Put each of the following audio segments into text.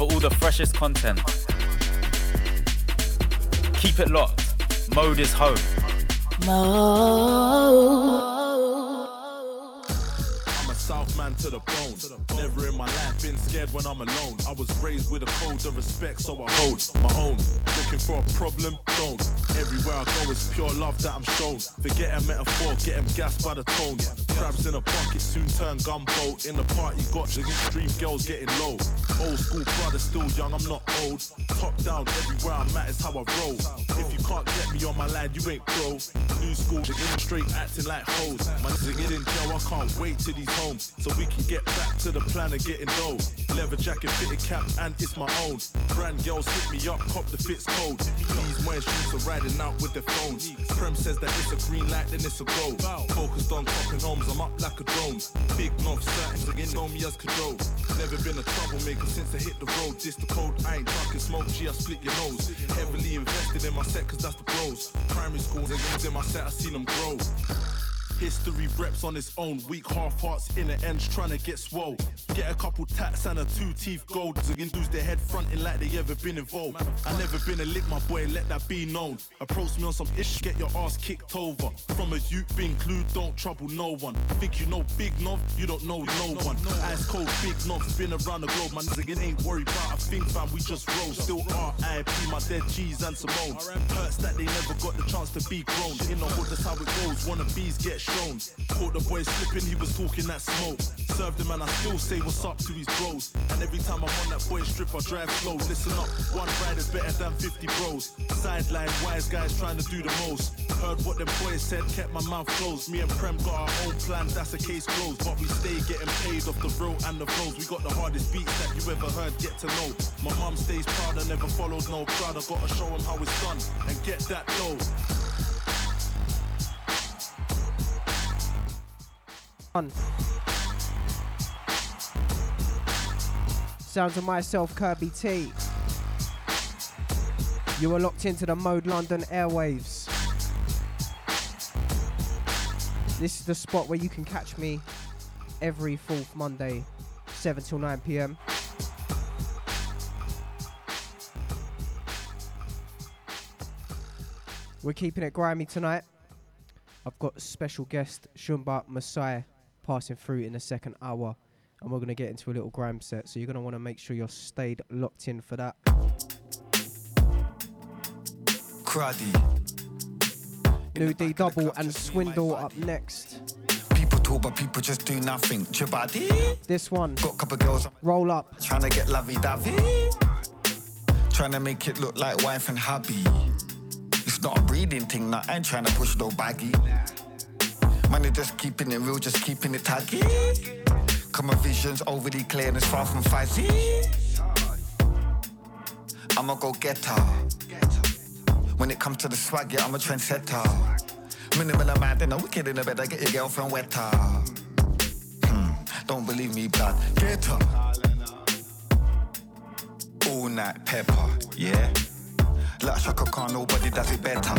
for all the freshest content. Keep it locked. Mode is home. Mode. I'm a South man to the bone. Never in my life been scared when I'm alone. I was raised with a code of respect, so I hold my own. Looking for a problem, don't. Everywhere I go is pure love that I'm shown. Forget a metaphor, get him gassed by the tone. Crabs in a bucket soon turn gumboat. In the party, got the extreme girls getting low. Old school brother, still young, I'm not old. Top down, everywhere I'm at is how I roll. If you can't get me on my line, you ain't pro. New school, in straight acting like hoes. My niggas in jail, I can't wait till he's home. So we can get back to the plan of getting dough. Leather jacket, fitted cap, and it's my own. Brand girls hit me up, cop the fits code. These wearing shoes are riding out with their phones. Prem says that it's a green light, then it's a go. Focused on copping homes, I'm up like a drone. Big north certain, so you know me as control. Never been a troublemaker since I hit the road. This the code, I ain't talking smoke, I split your nose. Heavily invested in my set, cause that's the pros. Primary schools and in my set, I seen them grow. History reps on its own. Weak half hearts, inner ends trying to get swole. Get a couple tats and a two teeth gold. Ziggin lose their head fronting like they ever been involved. I never been a lick, my boy, let that be known. Approach me on some ish, get your ass kicked over. From a youth being glued, don't trouble no one. Think you know Big Nov, you don't know no one. Ice cold, Big Nov's been around the globe. My nigga ain't worried about a thing, fam, we just roll. Still R.I.P. my dead G's and Simone. Hurts that they never got the chance to be grown. In the hood, that's how it goes. Wanna bees get shown. Caught the boy slipping, he was talking that smoke. Served him and I still say what's up to his bros. And every time I'm on that boy strip, I drive slow. Listen up, one rider's better than 50 bros. Sideline, wise guys trying to do the most. Heard what them boys said, kept my mouth closed. Me and Prem got our own plan, that's a case closed. But we stay getting paid off the road and the flows. We got the hardest beats that you ever heard, get to know. My mum stays proud, I never followed no crowd. I gotta show him how it's done and get that dough. Sounds of myself, Kirby T. You are locked into the Mode London airwaves. This is the spot where you can catch me every fourth Monday, 7 till 9 pm. We're keeping it grimy tonight. I've got special guest Shumba Masai passing through in the second hour, and we're going to get into a little grime set. So you're going to want to make sure you're stayed locked in for that. Cruddy. New D Double and Swindle up next. People talk, but people just do nothing. Chibadi. This one. Got a couple girls. Roll up. Trying to get lovey dovey. Trying to make it look like wife and hubby. It's not a breeding thing, nah. I ain't trying to push no baggy. Money just keeping it real, just keeping it taggy. Come my vision's overly clear and it's far from fuzzy. I'ma go get her. When it comes to the swag, yeah, I'm a trendsetter. Minimal amount, then a wicked in the bed, I get your girlfriend wetter. Hmm, don't believe me, blood. Get her. All night pepper, yeah. Like Chaka Khan, nobody does it better.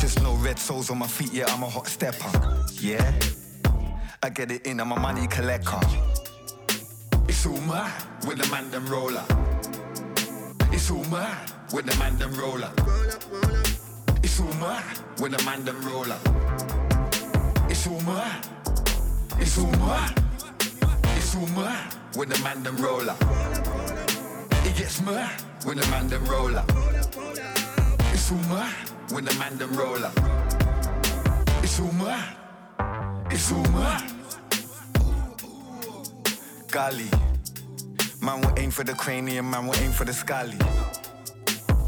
Just no red soles on my feet, yeah, I'm a hot stepper. Yeah, I get it in, I'm a money collector. It's all mad with the man them roller. It's all mad with the man them roller. It's all mad with the man them roller. It's all mad. It's all mad. It's all mad with the man them roller. It gets mad when the man them roller. It's all mad when the man them roller. It's all mad. It's all mad. Golly. Man will aim for the cranium, man will aim for the scally.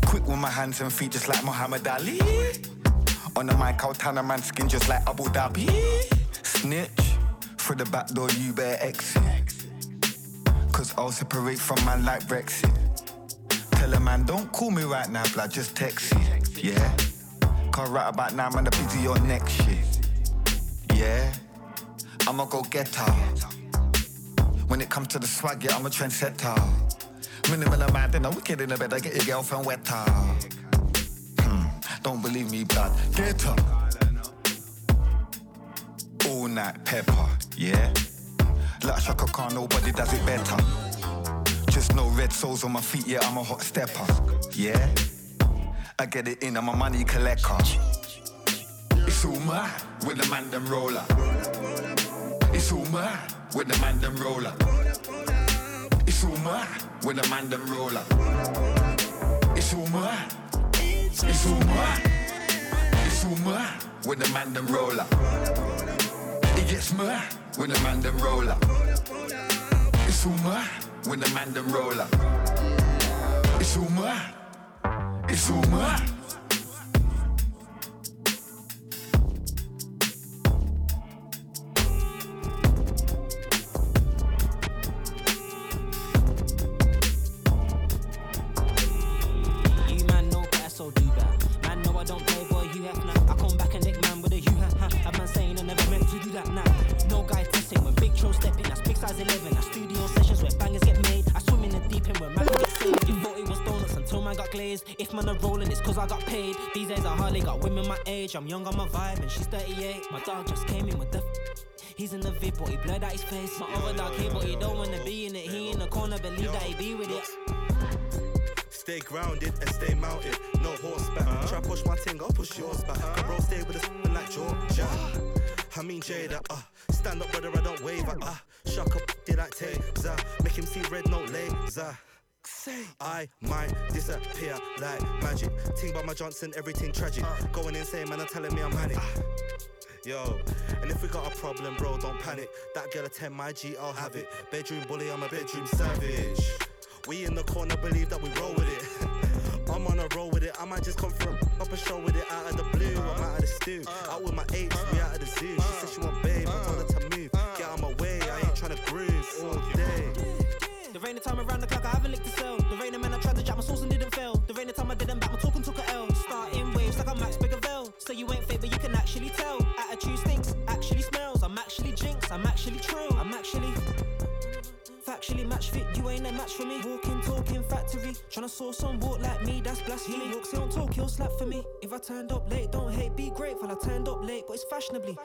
Quick with my hands and feet just like Muhammad Ali. On the mic, I'll tan a man's skin just like Abu Dhabi. Snitch. Through the back door, you better exit. Cause I'll separate from man like Brexit. tell a man, don't call me right now, blood, just text it. Yeah? Cause right about now, man, I'm busy on next shit. Yeah? I'ma go get her. When it comes to the swag, yeah, I'm a trendsetter. Minimal amount, then I wicked in the bed, I get your girlfriend wetter. Hmm, don't believe me, blood, get her. All night pepper, yeah? Like Chaka Khan, nobody does it better. Just no red soles on my feet, yeah, I'm a hot stepper, yeah? I get it in, I'm a money collector. It's all mad with the man them roller. It's all mad with the man them roller. It's all mad with the man them roller. It's all mad. It's all mad. It's all mad with the man them roller. It gets mad when the man them roller. It's all mad when the man them roller. It's all mad. It's all These days I hardly got women my age. I'm young on my vibe and she's 38. My dog just came in with the. He's in the VIP, but he blurred out his face. My other dog here, but he don't wanna be in it. He in the corner, believe that he be with it. Stay grounded and stay mounted. No horseback. Try push my ting, I'll push yours back. Can bro stay with a s***in like Georgia. I mean Jada, uh. Stand up whether I don't waver, uh. Shuck up, did like Taser. Make him see red, no laser. I might disappear like magic. Ting by my Johnson, everything tragic. Going insane, man, are telling me I'm manic. Yo, and if we got a problem, bro, don't panic. That girl attend my G, I'll have it. Bedroom bully, I'm a bedroom savage. We in the corner, believe that we roll with it. I'm on a roll with it. I might just come a up a show with it out of the blue. I'm out of the stew. Out with my apes, we out of the zoo. She said she want babe, I told her to move. Get out my way, I ain't trying to groove all day. The rain the time around the clock, I haven't licked a cell. The rain the man, I tried to drop my sauce and didn't fail. The rain the time I didn't back my talk and took a L. Starting waves like I'm Max Biggerville. So you ain't fake, but you can actually tell. Attitude stinks, actually smells. I'm actually jinx, I'm actually true. I'm actually. Factually match fit, you ain't a match for me. Walking, talking factory. Tryna source some walk like me, that's blasphemy. He walks on talk, he'll slap for me. If I turned up late, don't hate, be grateful. I turned up late, but it's fashionably.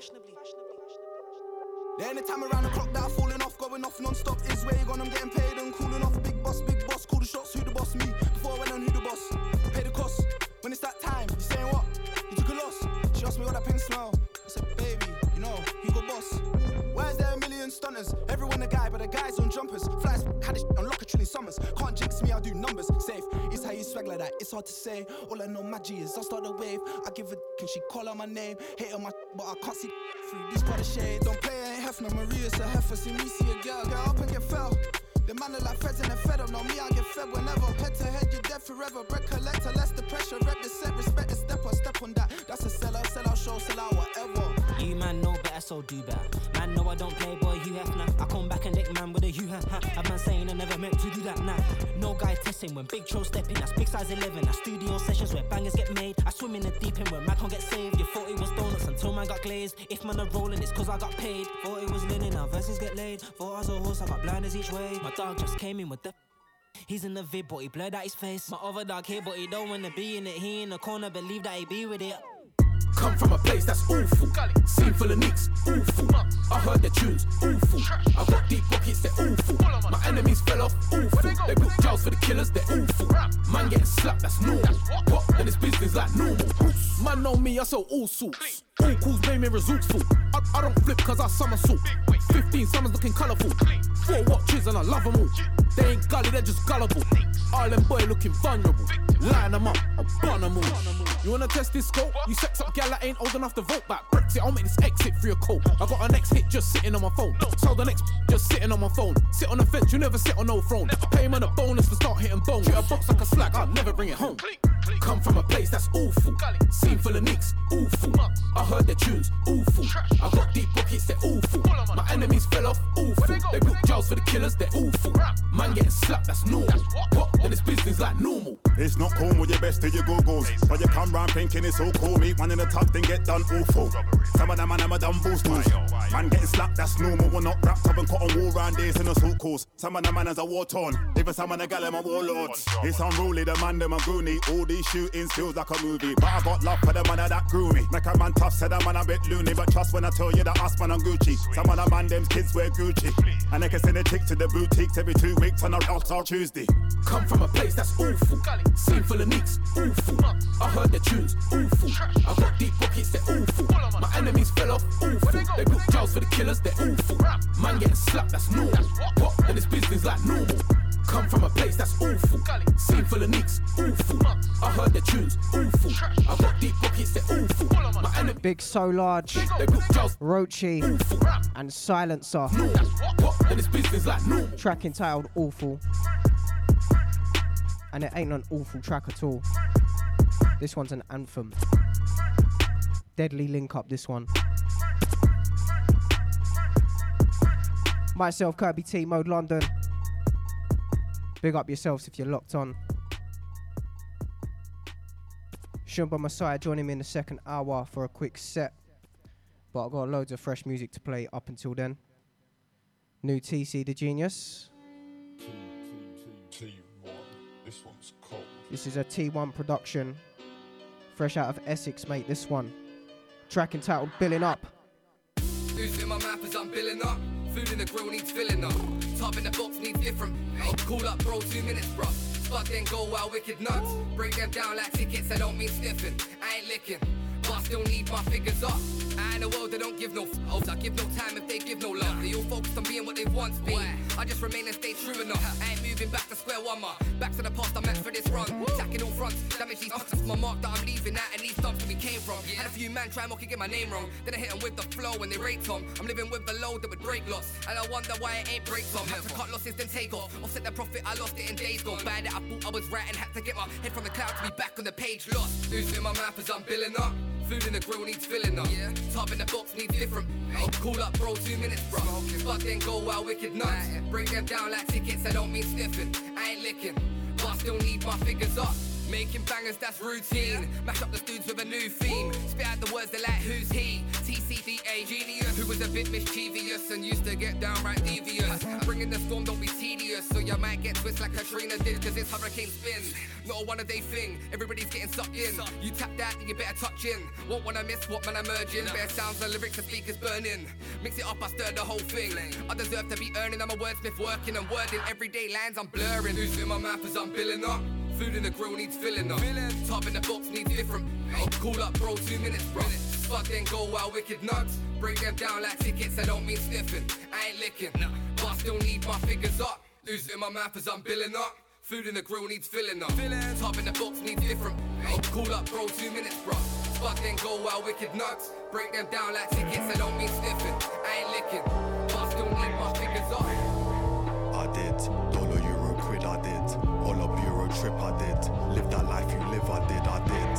The only time around the clock that I'm falling off, going off non-stop is where you gone, I'm getting paid and cooling off. Big boss, big boss, call the shots, who the boss, me. Before I went on who the boss, pay the cost. When it's that time, you saying what? You took a loss. She asked me what that pin smell. A million stunners? Everyone a guy, but the guys on jumpers. Flies had this on lock a trillion summers. Can't jinx me, I'll do numbers. Safe, it's how you swag like that. It's hard to say. All I know, my magic is I start the wave. I give a can she call out my name? Hate on my, but I can't see through these part of shade. Don't play, I ain't Hefner. Maria's a heifer. See me, see a girl. Get up and get fell. The man are like feds and they're fed up. No, me, I get fed whenever. Head to head, you're dead forever. Bread collector, less the pressure. Rep the set, respect the step stepper. Step on that. That's a sell out, sell out show, sell out whatever. You man know better, so do better. Man no, I don't play, boy, you have now. I come back and nick man with a you ha ha. A man saying I never meant to do that now. No guy testing when Big Tro step in. That's big size 11. That's studio sessions where bangers get made. I swim in the deep end where man can't get saved. You thought it was donuts until man got glazed. If man are rolling, it's cause I got paid. Thought it was linen, now verses get laid. Thought I was a horse, I got blinders each way. My dog just came in with the. He's in the vid, but he blurred out his face. My other dog here, but he don't wanna be in it. He in the corner, believe that he be with it. Come from a place that's awful. Scene full of nicks, awful. I heard their tunes, awful. I got deep pockets, they're awful. My enemies fell off, awful. They built jails for the killers, they're awful. Man getting slapped, that's normal. What? Then it's business like normal. Man know me, I sell all sorts. All calls made me resourceful. I, I don't flip cause I somersault. 15 summers looking colourful. Four watches and I love them all. They ain't gully, they're just gullible. Island boy looking vulnerable. Line them up, I'll burn them all. You wanna test this scope? You sex up gal that ain't old enough to vote back. Brexit, I'll make this exit for your coat. I got a next hit just sitting on my phone. So the next just sitting on my phone. Sit on the fence, you never sit on no throne. Pay on a bonus for start hitting bone. Treat a box like a slack, I'll never bring it home. Come from a place that's awful. Scene full of nicks, awful. I heard their tunes, awful. I got deep pockets, they're awful. My enemies fell off, awful. They built jails for the killers, they're awful. Man getting slapped, that's normal. What? Then it's business like normal. It's not cool with your best to your googles. But you come round thinking it's all cool. Meet one in the top, then get done awful. Some of them man, I'm a dumb fools. Man getting slapped, that's normal. We're not wrapped up in cotton wool round days in assault calls. Some of them man is a war torn. Even some of the gal, them a warlords. It's unruly, the man, them a goony. All these shootings feels like a movie. But I got love for the man that grew me. Make a man tough, said a man a bit loony. But trust when I tell you that us man on Gucci. Some of the man, them kids wear Gucci. And they can send a chick to the boutiques every two weeks on a route on Tuesday. Come from a place that's awful. Scene full of nicks, awful. I heard the tunes, awful. I got deep pockets, they're awful. My enemies fell off, awful. They built jails for the killers, they're awful. Man getting slapped, that's normal. What? And it's business like normal. Come from a place that's awful. Scene full of nicks, awful. I heard the tunes, awful. I got deep pockets, they're awful. My enemies Big So Large, they built jails, Rochi, awful. and Silencer. Normal. What? And it's business like. Track entitled Awful. And it ain't an awful track at all. This one's an anthem. Deadly link up, this one. Myself, Kirby T, Mode London. Big up yourselves if you're locked on. Shumba Masai joining me in the second hour for a quick set. But I've got loads of fresh music to play up until then. New TC the Genius. T1. This one's cold. This is a T1 production. Fresh out of Essex, mate, this one. Track entitled Billing Up. In my map as I'm billing up? Food in the grill needs filling up. Top in the box needs different. Call up, bro, two minutes, bro. Spot then go wild, wicked nuts. Break them down like tickets, I don't mean sniffing. I ain't licking, I still need my figures up. I in a world that don't give no f***s. I give no time if they give no love. They all focused on being what they once been. I just remain and stay true enough. I ain't moving back to square one, ma. Back to the past, I'm meant for this run. Attacking all fronts, damage these f***s. My mark that I'm leaving at and these dumps that we came from. Had a few man try mock and get my name wrong. Then I hit them with the flow and they rate Tom. I'm living with the load that would break loss. And I wonder why it ain't break Tom. Had to cut losses, then take off. Offset the profit, I lost it in days gone. Bad that I thought I was right and had to get my head from the cloud to be back on the page. Lost. Who's in my map as I'm billing up? Food in the grill needs filling up. Yeah. Top in the box needs different. Hey, call up, bro, two minutes, bro. But then go wild, wicked nuts. Break them down like tickets, I don't mean sniffing. I ain't licking, but I still need my figures up. Making bangers, that's routine. Mash up the dudes with a new theme. Spit out the words, they like who's he? TCDA genius, who was a bit mischievous and used to get downright devious. Bringing the storm, don't be tedious, so you might get twist like Katrina did, cause it's hurricane spin. Not a one a day thing, everybody's getting sucked in. You tap that, then you better touch in. Won't wanna miss what man I'm merging. Bare sounds and lyrics and speakers burning. Mix it up, I stir the whole thing. I deserve to be earning, I'm a wordsmith working and wording. Everyday lines I'm blurring. Who's in my mouth as I'm billing up? Food in the grill needs filling up. Top in the box needs different. Hey, call up, bro, two minutes, bro. Spot then go wild, wicked nuts. Break them down like tickets, I don't mean sniffing. I ain't licking, but I still need my figures up. Lose it in my mouth as I'm billing up. Food in the grill needs filling up. Top in the box needs different. Hey, call up, bro, two minutes, bro. Spot then go wild, wicked nuts. Break them down like tickets, I don't mean sniffing. I ain't licking, but I still need my figures up. I did. Dollar, euro, quid, I did. All up trip, I did. Live that life you live, I did, I did.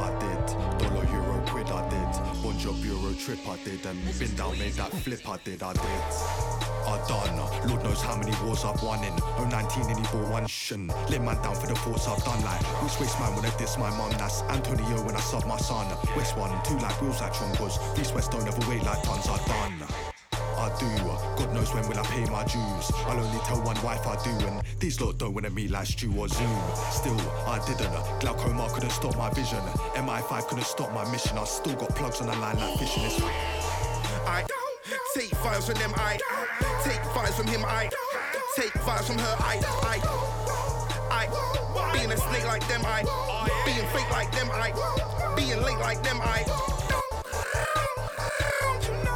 I did. Dollar, euro, quid, I did. One job, euro trip, I did. And been down, made that flip, I did, I did. I done. Lord knows how many wars I've won in. 019 and he bought one shin. Lit man down for the force I've done. Like, which waste man when I diss my mum? That's Antonio when I sub my son. West one, two like wheels like troncos. East west don't ever wait like tons, I done. I do. God knows when will I pay my dues. I'll only tell one wife I do, and these lot don't wanna meet like Stu or Zoom. Still, I didn't. Glaucoma couldn't stop my vision. MI5 couldn't stop my mission. I still got plugs on the line like fishing. It's I take vibes from them, I take vibes from him, I take vibes from her, I, I, I, being a snake like them, I, being fake like them, I, being late like them, I.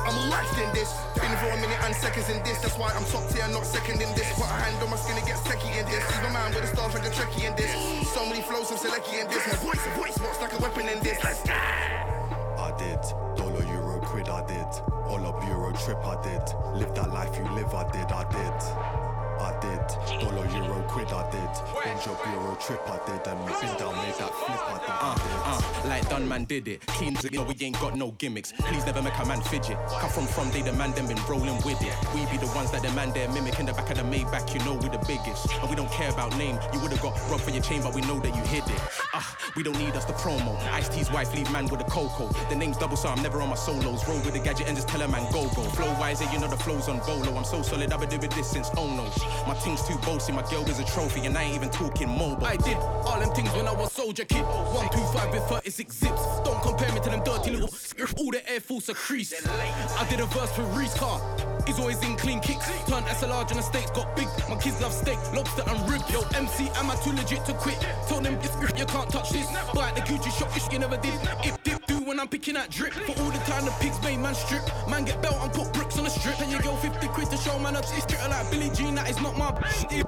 I'm last in this. Been for a minute and seconds in this. That's why I'm top tier, not second in this. Put a hand on my skin and get techie in this. Even man with a star like a trekkie in this. So many flows from Selecki in this. My voice, voice, what's like a weapon in this. Let's go. I did. Dollar, euro, quid, I did. All up euro trip, I did. Live that life you live, I did, I did. I did. Dollar, euro, quid, I did. On job, euro trip, I did. And been down, made that flip, I did. Did. Uh, like done man did it. Clean know we ain't got no gimmicks. Please never make a man fidget. Come from from day the man them been rolling with it. We be the ones that the man there mimic in the back of the Maybach. You know we the biggest, and we don't care about name. You would've got robbed for your chain, but we know that you hid it. Ah, we don't need us to promo. Ice T's wife leave man with a cocoa. The name's double, so I'm never on my solos. Roll with the gadget and just tell a man go go. Flow wiser, you know the flow's on bolo. I'm so solid, I've been doing this since oh no. My thing's too bossy, my girl is a trophy, and I ain't even talking mobile. I did all them things when I was soldier kid. One two five with 36 zips. Don't compare me to them dirty little. All the Air Force are creased. I did a verse for Reese Car. He's always in clean kicks. Turned SLR and the steaks got big. My kids love steak, lobster and rib. Yo, MC, am I too legit to quit? Told them this you can't touch this. Buy the Gucci shop, ish, you never did. If dip do when I'm picking that drip. For all the time the pigs made man strip. Man get belt and put bricks on the strip. And you go 50 quid to show man up. It's treated like Billie Jean, that is not my bitch.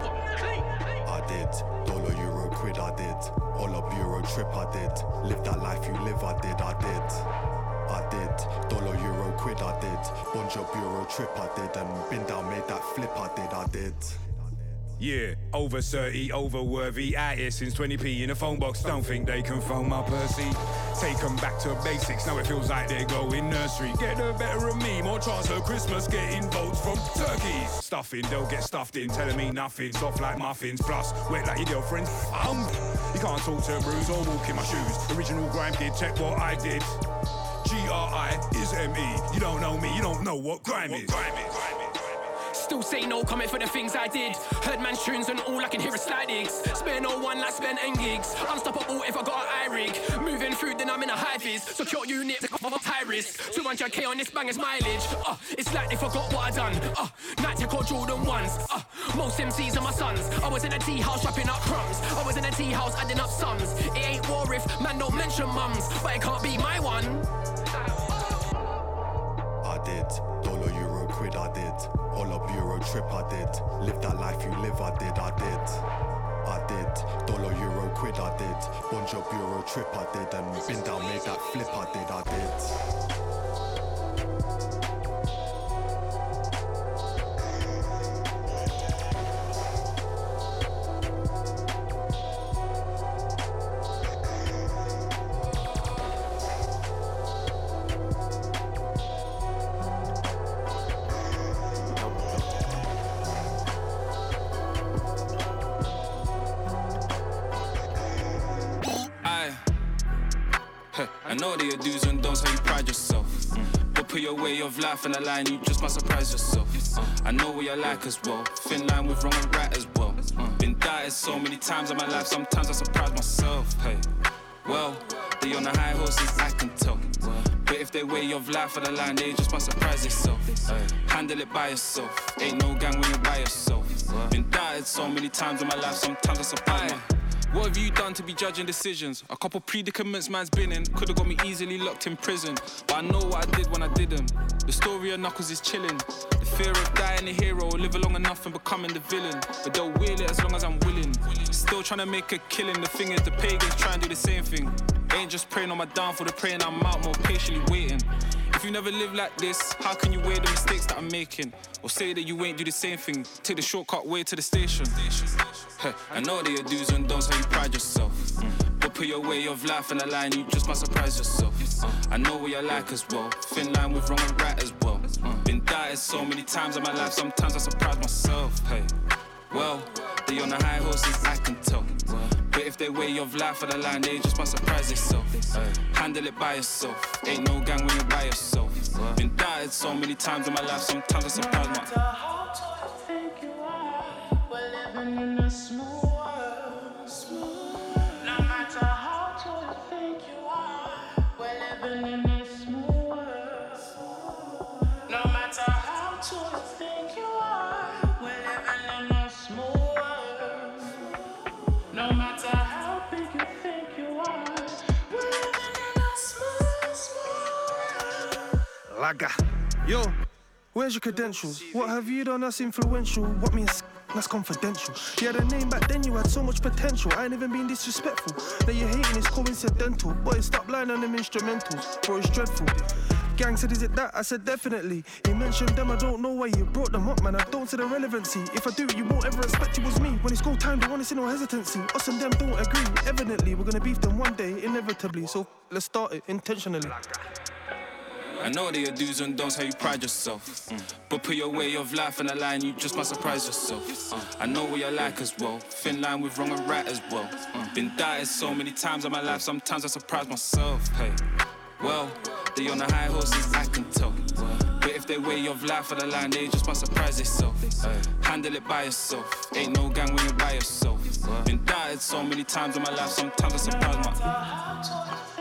I did. Dollar, euro, quid, I did. All up euro trip, I did. Live that life you live, I did, I did. I did. Dollar, euro, quid, I did. Bon job, euro trip, I did. And been down, made that flip, I did, I did. Yeah, over 30, overworthy, at it since 20p in a phone box. Don't think they can phone my Percy. Take 'em back to basics, now it feels like they're going nursery. Get the better of me, more chance of Christmas getting votes from turkeys. Stuffing, they'll get stuffed in, telling me nothing. Soft like muffins, plus wet like your girlfriend's um. You can't talk to a bruise or walk in my shoes. Original grime kid, check what I did. G-R-I is M-E. You don't know me, you don't know what grime is. Still say no comment for the things I did. Heard man's tunes and all I can hear is slidings. Spare no one like spend and gigs. Unstoppable if I got eye rig. Moving through, then I'm in a high vis. Secure unit, high risk. 200k on this banger's mileage. Uh, it's like they forgot what I done. Uh, Nike or Jordan ones. Uh, most MCs are my sons. I was in a tea house wrapping up crumbs. I was in a tea house adding up sums. It ain't war if man don't mention mums, but it can't be my one. I did. Dollar, euro, quid, I did. All up euro trip, I did. Live that life you live, I did, I did. I did. Dollar, euro, quid, I did. Bon job, euro trip, I did. And been down, made that flip, I did, I did. Of life in a line, you just might surprise yourself. Uh, I know what you're like as well. Thin line with wrong and right as well. Uh, been doubted so many times in my life, sometimes I surprise myself. Hey, well, they on the high horses, I can tell. But if they way of life on the line, they just might surprise yourself. Handle it by yourself. Ain't no gang when you're by yourself. Been doubted so many times in my life, sometimes I surprise myself. What have you done to be judging decisions? A couple predicaments man's been in. Could've got me easily locked in prison. But I know what I I did them. The story of Knuckles is chilling. The fear of dying a hero, live long enough and becoming the villain. But they'll wheel it as long as I'm willing. Still trying to make a killing. The thing is, the pagans try and do the same thing. Ain't just praying on my downfall, they're praying I'm out more patiently waiting. If you never live like this, how can you weigh the mistakes that I'm making? Or say that you ain't do the same thing, take the shortcut way to the station? I know that your do's and don'ts how you pride yourself. But put your way of life in a line, you just might surprise yourself. Uh, I know what you're like as well. Thin line with wrong and right as well. Uh, been doubted so many times in my life, sometimes I surprise myself. Hey, well, they on the high horses, I can tell. But if they way of life on the line, they just might surprise. Hey, handle it by yourself. Ain't no gang when you're by yourself. Been doubted so many times in my life, sometimes I surprise myself. Yo, where's your credentials? What have you done that's influential? What means that's confidential? You had a name back then, you had so much potential. I ain't even been disrespectful. Now you're hating, it's coincidental. Boy, stop lying on them instrumentals, bro, it's dreadful. Gang said, is it that? I said, definitely. He mentioned them, I don't know why you brought them up, man. I don't see the relevancy. If I do, you won't ever expect it was me. When it's go time, they wanna see no hesitancy. Us and them don't agree. Evidently, we're gonna beef them one day, inevitably. So let's start it intentionally. I know that your do's and don'ts how you pride yourself. But put your way of life in a line, you just might surprise yourself. Uh, I know what you're like as well. Thin line with wrong and right as well. Uh, been doubted so many times in my life, sometimes I surprise myself. Hey, well, they on the high horses, I can tell. But if they way of life on the line, they just might surprise themselves. Handle it by yourself. Ain't no gang when you're by yourself. Been doubted so many times in my life, sometimes I surprise myself.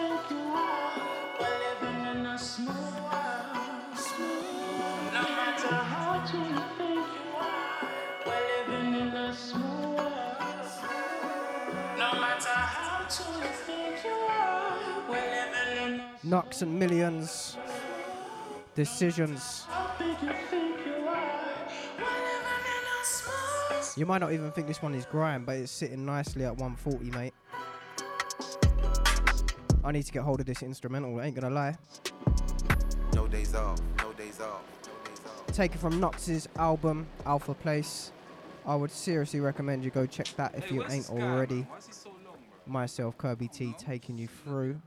Knocks and millions. Decisions. You might not even think this one is grime, but it's sitting nicely at 140, mate. I need to get hold of this instrumental, I ain't gonna lie. No days off, no days off. No days off. Taken from Nox's album, Alpha Place. I would seriously recommend you go check that if you ain't already. Myself, Kirby T, taking you through.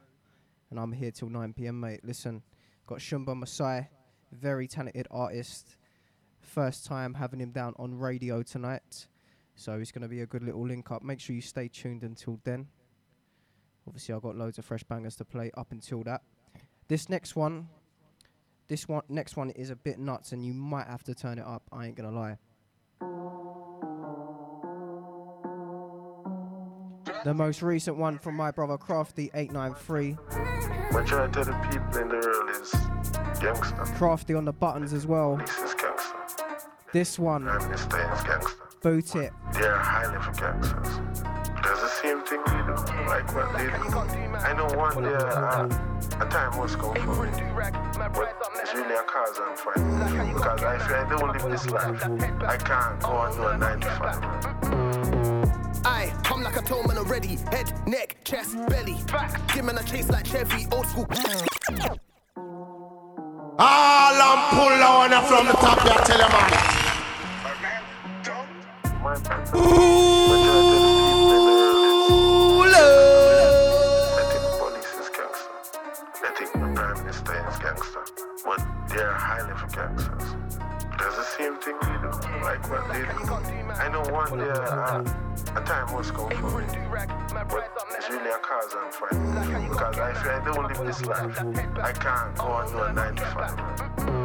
And I'm here till 9 pm, mate. Listen, got Shumba Masai, very talented artist. First time having him down on radio tonight. So it's going to be a good little link up. Make sure you stay tuned until then. Obviously, I've got loads of fresh bangers to play up until that. This next one, this one, next one is a bit nuts, and you might have to turn it up. I ain't gonna lie. The most recent one from my brother Crafty 893. Majority of the people in the world is gangster. Crafty on the buttons as well. This is gangster. This one, And this thing is gangster. boot it. They're highly level gangsters. There's the same thing we do, like what they do. I know one day uh, a time must come for me. But it's really a cause I'm fighting. Because I feel I don't live this life. I can't go and do a 9 5. I come like a toe man already. Head, neck, chest, belly. Give man a chase like Chevy, old school. All I'm pull on from the top, I tell you, man. I know one day uh, a time must come for me. But it's really a cause I'm fighting. Because I feel I don't live this life. I can't go on do a 9 to 5.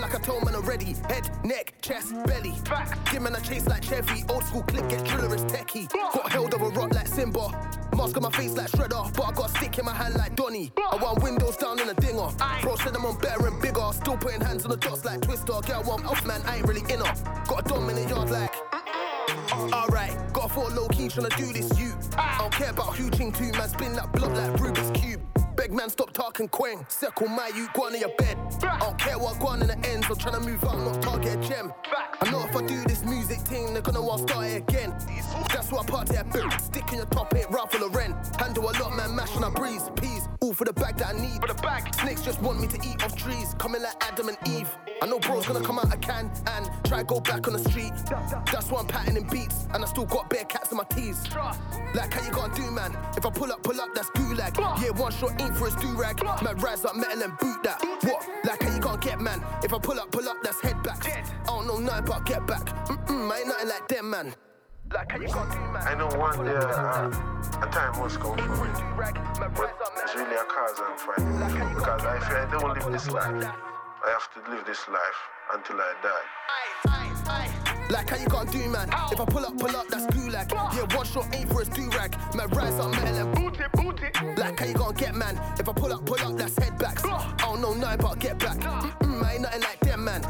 I like a toe man already. Head, neck, chest, belly. Give man a chase like Chevy. Old school clip, get driller is techie. Got held of a rock like Simba. Mask on my face like Shredder. But I got a stick in my hand like Donny. I want windows down in a dinger. Bro said I'm on better and bigger. Still putting hands on the dots like Twister. Girl, one off man, I ain't really in her. Got a dominant yard like. Alright, got a four low key tryna do this, you. I don't care about who ching two, man, spin that block like Rubik's Cube. Beg man, stop talking quang. Circle my you, go on in your bed. I don't care what go on in the ends, I'm trying to move out, not target a gem. I know if I do this music thing, they're gonna want to start it again. That's why I party at boom. Stick in your top, ain't Ralph Lauren. Handle a lot, man, mash and I breeze. Peas, all for the bag that I need. For the bag. Snakes just want me to eat off trees, coming like Adam and Eve. I know bro's gonna come out a can and try go back on the street. That's why I'm patterning beats, and I still got bare cats in my teeth. Like how you gonna do, man? If I pull up, pull up, that's gulag. Yeah, one shot ain't for his do rag. Man, rise up metal and boot that. What? Like how you gonna get, man? If I pull up, pull up, that's head back. I don't know nothing about get back. Mm-mm, I ain't nothing like them, man. Like how you gonna do, man? I know one day uh, a time must come for me. But it's really a cause I'm fighting. Because I feel I don't live this life. I have to live this life until I die. Like how you gonna do, man? If I pull up, pull up, that's gulag. Yeah, one shot ain't for his do rag. Man, rise up metal and boot it, boot it. Like how you gonna get, man? If I pull up, pull up, that's head backs. I don't know nothing about get back. Mm-mm, I ain't nothing like them, man.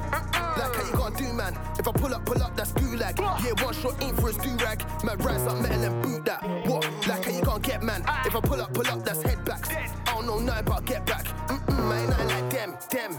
If I pull up, pull up, that's gulag. Yeah, one shot ain't for his do rag. Man, rise up metal and boot that. What? Like how you gonna get, man? If I pull up, pull up, that's head backs. I don't know nothing about get back. Mm-mm, I ain't nothing like them, them.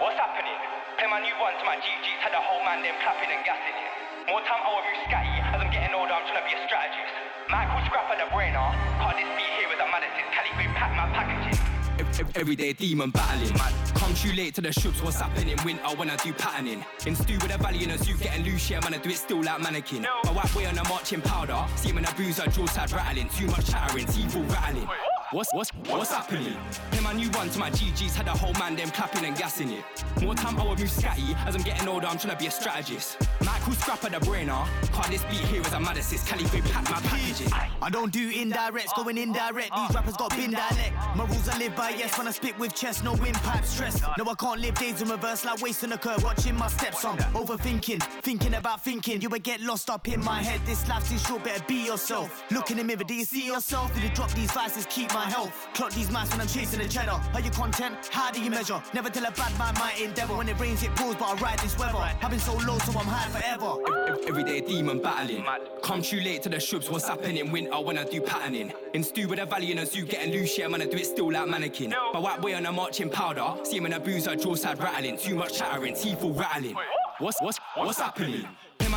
What's happening? Play my new one to my GGs, had the whole man them clapping and gassing it. More time I will move scatty, as I'm getting older, I'm trying to be a strategist. Michael Scrapper the brainer, can't this be here as a Madison? Cali pack my packaging. Ev- ev- Everyday demon battling. Come too late to the shoots, what's happening? Winter when I do patterning. In stew with a valley and a zoo getting loose, yeah, man, I do it still like mannequin. My white way on a marching powder. See him in a boozer, jaw side rattling. Too much chattering, teeth all rattling. What's what's what's happening? Him my new one to my GGs, had a whole man them clapping and gassing it. More time I would move scatty, as I'm getting older, I'm trying to be a strategist. Michael Scrapper the brainer, can't this beat here as a madness, calibrate pack my packaging. I don't do indirects, going indirect. These rappers got bin dialect. My rules I live by, yes. When I spit with chest, no windpipe stress. No, I can't live days in reverse like wasting a curve. Watching my steps on, overthinking, thinking about thinking. You would get lost up in my head. This life's too short, better be yourself. Look in the mirror, do you see yourself? Did you drop these vices, keep my health? Clock these mice when I'm chasing the cheddar. Are you content? How do you measure? Never tell a bad man my endeavor. When it rains, it pours, but I ride this weather. I've been so low, so I'm high forever. Ev- Everyday demon battling. Come too late to the shoots, what's happening? In winter when I do patterning. In stew with a valley and a zoo getting loose, yeah, man, I do it still like mannequin. My white way on a marching powder. See him in a boozer, jaw side rattling. Too much chattering, teeth all rattling. What's what's what's happening?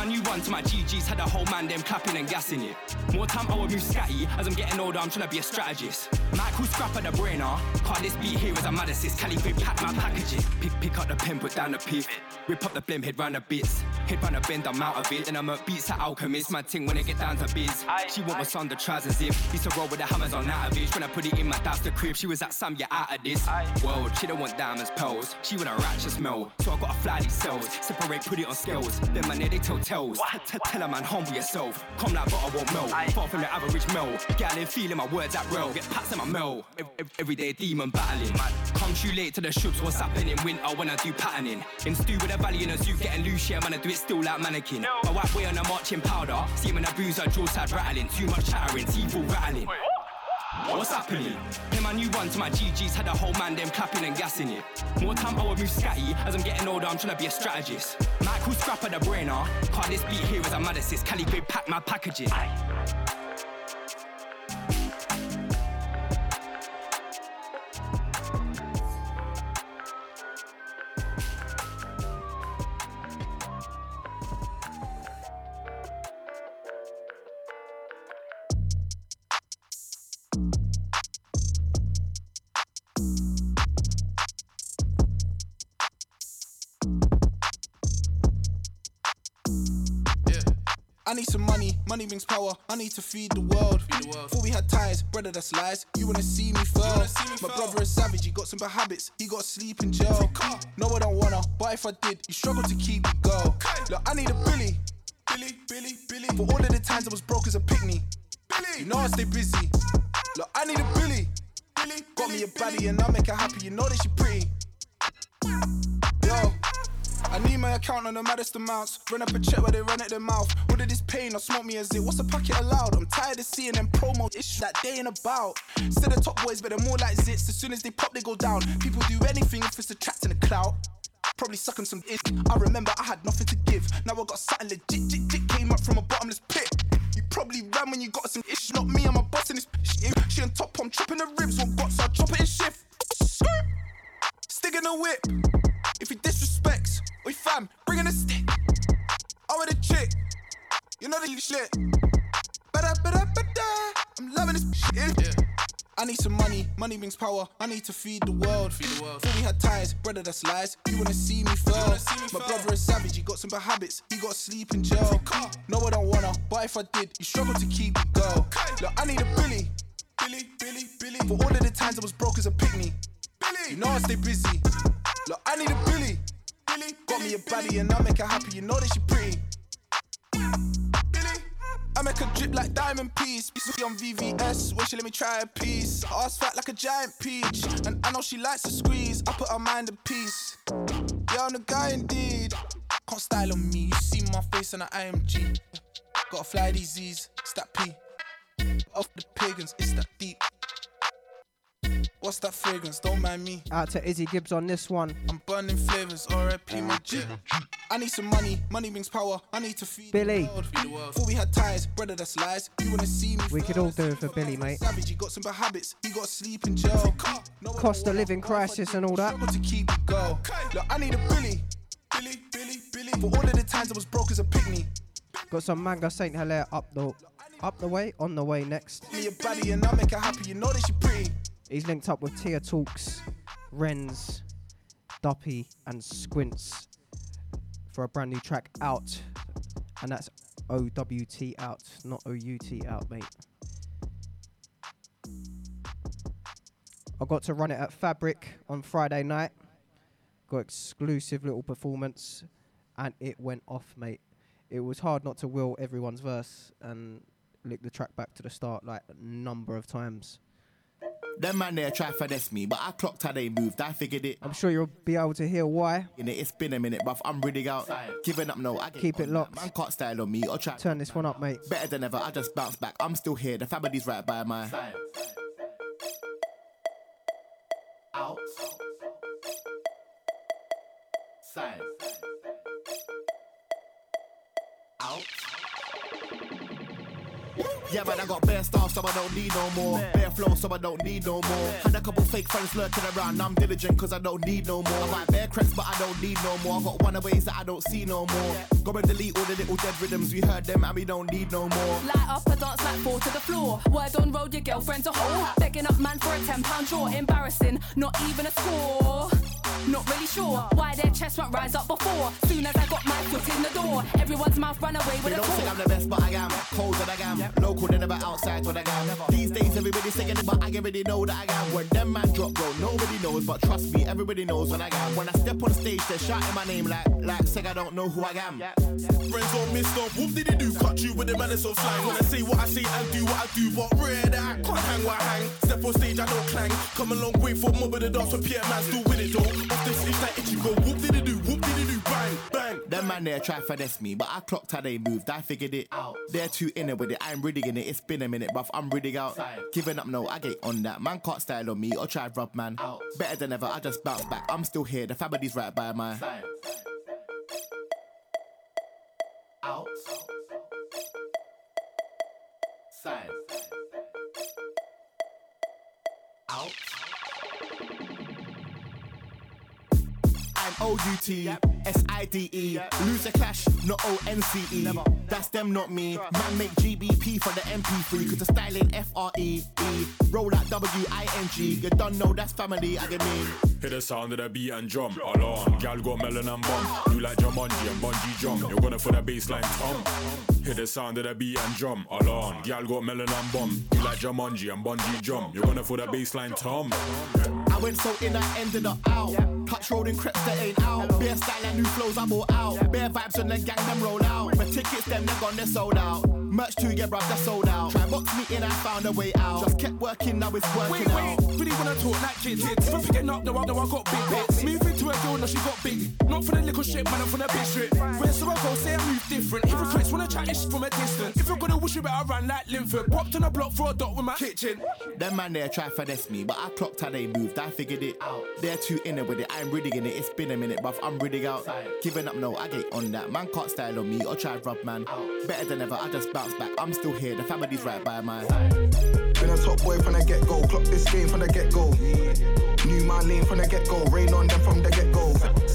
My new one to my GGs, had the whole man them clapping and gassing it. More time I would move scatty, as I'm getting older, I'm trying to be a strategist. Michael Scrapper the brainer, can't this beat here as a madness, calibrate pack my packaging. Pick pick up the pen, put down the pith. Rip up the blem, head round the bits. Head round the bend, I'm out of it. And I'm a beats at alchemist, my ting when it get down to biz. She want my son the trousers zip. Used to roll with the hammers on out of it. When I put it in my dad's the crib, she was at Sam, yeah, out of this. World, she don't want diamonds, pearls. She want a ratchet smell. So I gotta fly these cells. Separate, put it on scales. Then my they tell tales. T- Tell a man, humble yourself. Come like butter won't melt. Far from the average mel. Gallon feeling my words at real. Get pats in my ev- Everyday demon battling. Come too late to the shoots, what's happening? In winter when I do patterning. In stew with a valley and a zoo getting loose, yeah, man, I do it still like mannequin. My white way on a marching powder. See him in a boozer, jaw side rattling. Too much chattering, teeth all rattling. What's happening? Him my new one to my GGs, had a whole man them clapping and gassing it. More time I would move scatty, as I'm getting older, I'm trying to be a strategist. Michael Scrapper the brainer, can't this beat here as a madness, calibrate pack my packaging. I need some money, money brings power. I need to feed the world. Feed the world. Before we had ties, brother, that's lies. You wanna see me fail? My brother is savage, he got some bad habits. He got sleep in jail. No, I don't wanna, but if I did, you struggle to keep me go. Look, I need a Billy. Billy, Billy, Billy. For all of the times I was broke as a picnic. Billy. You know I stay busy. Look, I need a Billy. Billy. Got me a baddie and I make her happy. You know that she pretty. Yo. I need my account on the maddest amounts. Run up a check where they run at their mouth. What did this pain or smoke me as it? What's a packet allowed? I'm tired of seeing them promo issues that they ain't about. Instead of top boys, but they're more like zits. As soon as they pop, they go down. People do anything if it's attracting the clout. Probably sucking some ish. I remember I had nothing to give. Now I got something legit. Jit, jit, came up from a bottomless pit. You probably ran when you got some ish. Not me, I'm a boss in this. Shit. She on top, I'm chopping the ribs. What got so I chop it in shift. Skirt. Stick in the whip. If he disrespects, we fam, bring in a stick. I with a chick. You know the shit. I'm loving this shit. I need some money, money brings power. I need to feed the world. Feed the world. Before we had ties, brother, that's lies. You wanna see me fail? My brother is savage, he got some bad habits. He got sleep in jail. No, I don't wanna, but if I did, you struggle to keep me go. Look, I need a Billy. Billy, Billy, Billy. For all of the times I was broke as a picnic. Billy. You know I stay busy. Look, I need a Billy. Billy. Got me a baddie and I make her happy. You know that she pretty. Billy. I make her drip like diamond piece. Be on VVS when she let me try a piece. Ass fat like a giant peach. And I know she likes to squeeze. I put her mind at peace. Yeah, I'm the guy indeed. Can't style on me. You see my face on an IMG. Gotta fly these Z's. It's that P. Off the pagans, it's that deep. What's what's that fragrance? Don't mind me. Out to Izzy Gibbs on this one. I'm burning flavors, RIP my G. I need some money, money brings power. I need to feed Billy. the world. Feed the world. Before we had ties, brother, that's lies. You wanna see me? We could all do it for Billy, mate. Savage, he got some bad habits. He got sleep in jail. No Cost of living crisis and all that. struggle to keep it go. Look, I need a Billy. Billy, Billy, Billy. For all of the times I was broke as a picnic. Got some manga Saint Hilaire up the up the way, on the way next. Me a baddie and I make her happy. You know that she pretty. He's linked up with Tia Talks, Renz, Duppy, and Squints for a brand new track out. And that's OWT out, not OUT out, mate. I got to run it at Fabric on Friday night. Got exclusive little performance, and it went off, mate. It was hard not to will everyone's verse and lick the track back to the start like a number of times. Them man there try finesse me, but I clocked how they moved. I figured it. I'm sure you'll be able to hear why. In it, it's been a minute, bruv. I'm reading out. Giving up, no. I Keep it locked. Man can't style on me or try. Turn this one up, mate. Better than ever. I just bounce back. I'm still here. The family's right by my side. Out. Side. Out. Yeah, man, I got bare stuff, so I don't need no more. Bare flow, so I don't need no more. Had a couple fake friends lurking around, I'm diligent, cause I don't need no more. I buy bare cracks, but I don't need no more. I got one of ways that I don't see no more. Go and delete all the little dead rhythms, we heard them, and we don't need no more. Light up a dance like fall to the floor. Word on road, your girlfriend's a hoe. Begging up man for a ten pound draw. Embarrassing, not even a score. Not really sure why their chest won't rise up before. Soon as I got my foot in the door, everyone's mouth ran away with They a don't say. I'm the best, but I am. Cold that I am. Local, they never outside what I am. These days, everybody's saying it, but I already know that I am. When them man drop, bro, nobody knows, but trust me, everybody knows when I am. When I step on stage, they're shouting my name like, like, say I don't know who I am. Friends on Mr. Whoop did he do? Cut you with the manners of slang. When I say what I say and do what I do, but rare that I can't hang what I hang. Step on stage, I don't clang. Come a long way for mob of the dance, but Pierre man still with it though. Off the sleeves like itchy go. Whoop did he do? Whoop did he do? Bang, bang. Them man there try finesse me, but I clocked how they moved. I figured it out. They're too in it with it. I'm in it. It's been a minute, bruv. I'm really out. Giving up, no, I get on that. Man can't style on me or try rub man. Better than ever. I just bounce back. I'm still here. The family's right by my side. Out. Side. Out. I'm O-U-T, S-I-D-E Lose a clash, not O-N-C-E That's them, not me Man make GBP for the MP3 Cause the styling F-R-E-E Roll out W-I-N-G You don't know that's family, I get mean Hear the sound of the beat and drum. Alarm, gal got melon and bum. You like Jumanji and bungee jump. You're gonna for the baseline tom. Hear the sound of the beat and drum. Alarm, gal got melon and bum. You like Jumanji and bungee jump. You're gonna for the baseline tom. I went so in, I ended up out. Touch rolling creps that ain't out. Bare style and new flows, I'm all out. Bare vibes when the gang them roll out. My tickets, them, they're gone, they're sold out. Merch too, yeah, bruv, they're sold out. Try box me in, I found a way out. Just kept working, now it's working Wait, out. wait, really wanna talk like kids. If I'm picking up, no, I know I got big bits. Move into a girl, no, she got big. Not for the little shit, man, I'm from the big strip. Where so I go, say I move different. Hypocrites wanna chat this from a distance. If you're gonna wish you better run like Linford. Popped on a block for a dot with my kitchen. Them man there try finesse me, but I clocked how they moved. I figured it out. They're too in it with it. I'm really in it. It's been a minute, bruv. I'm really out. Giving up, no, I get on that. Man can't style on me or try rub man. Better than ever. I just bounce back. I'm still here. The family's right by my side. Been a top boy from the get go. Clock this game from the get go. New my lane from the get go. Rain on them from the get go.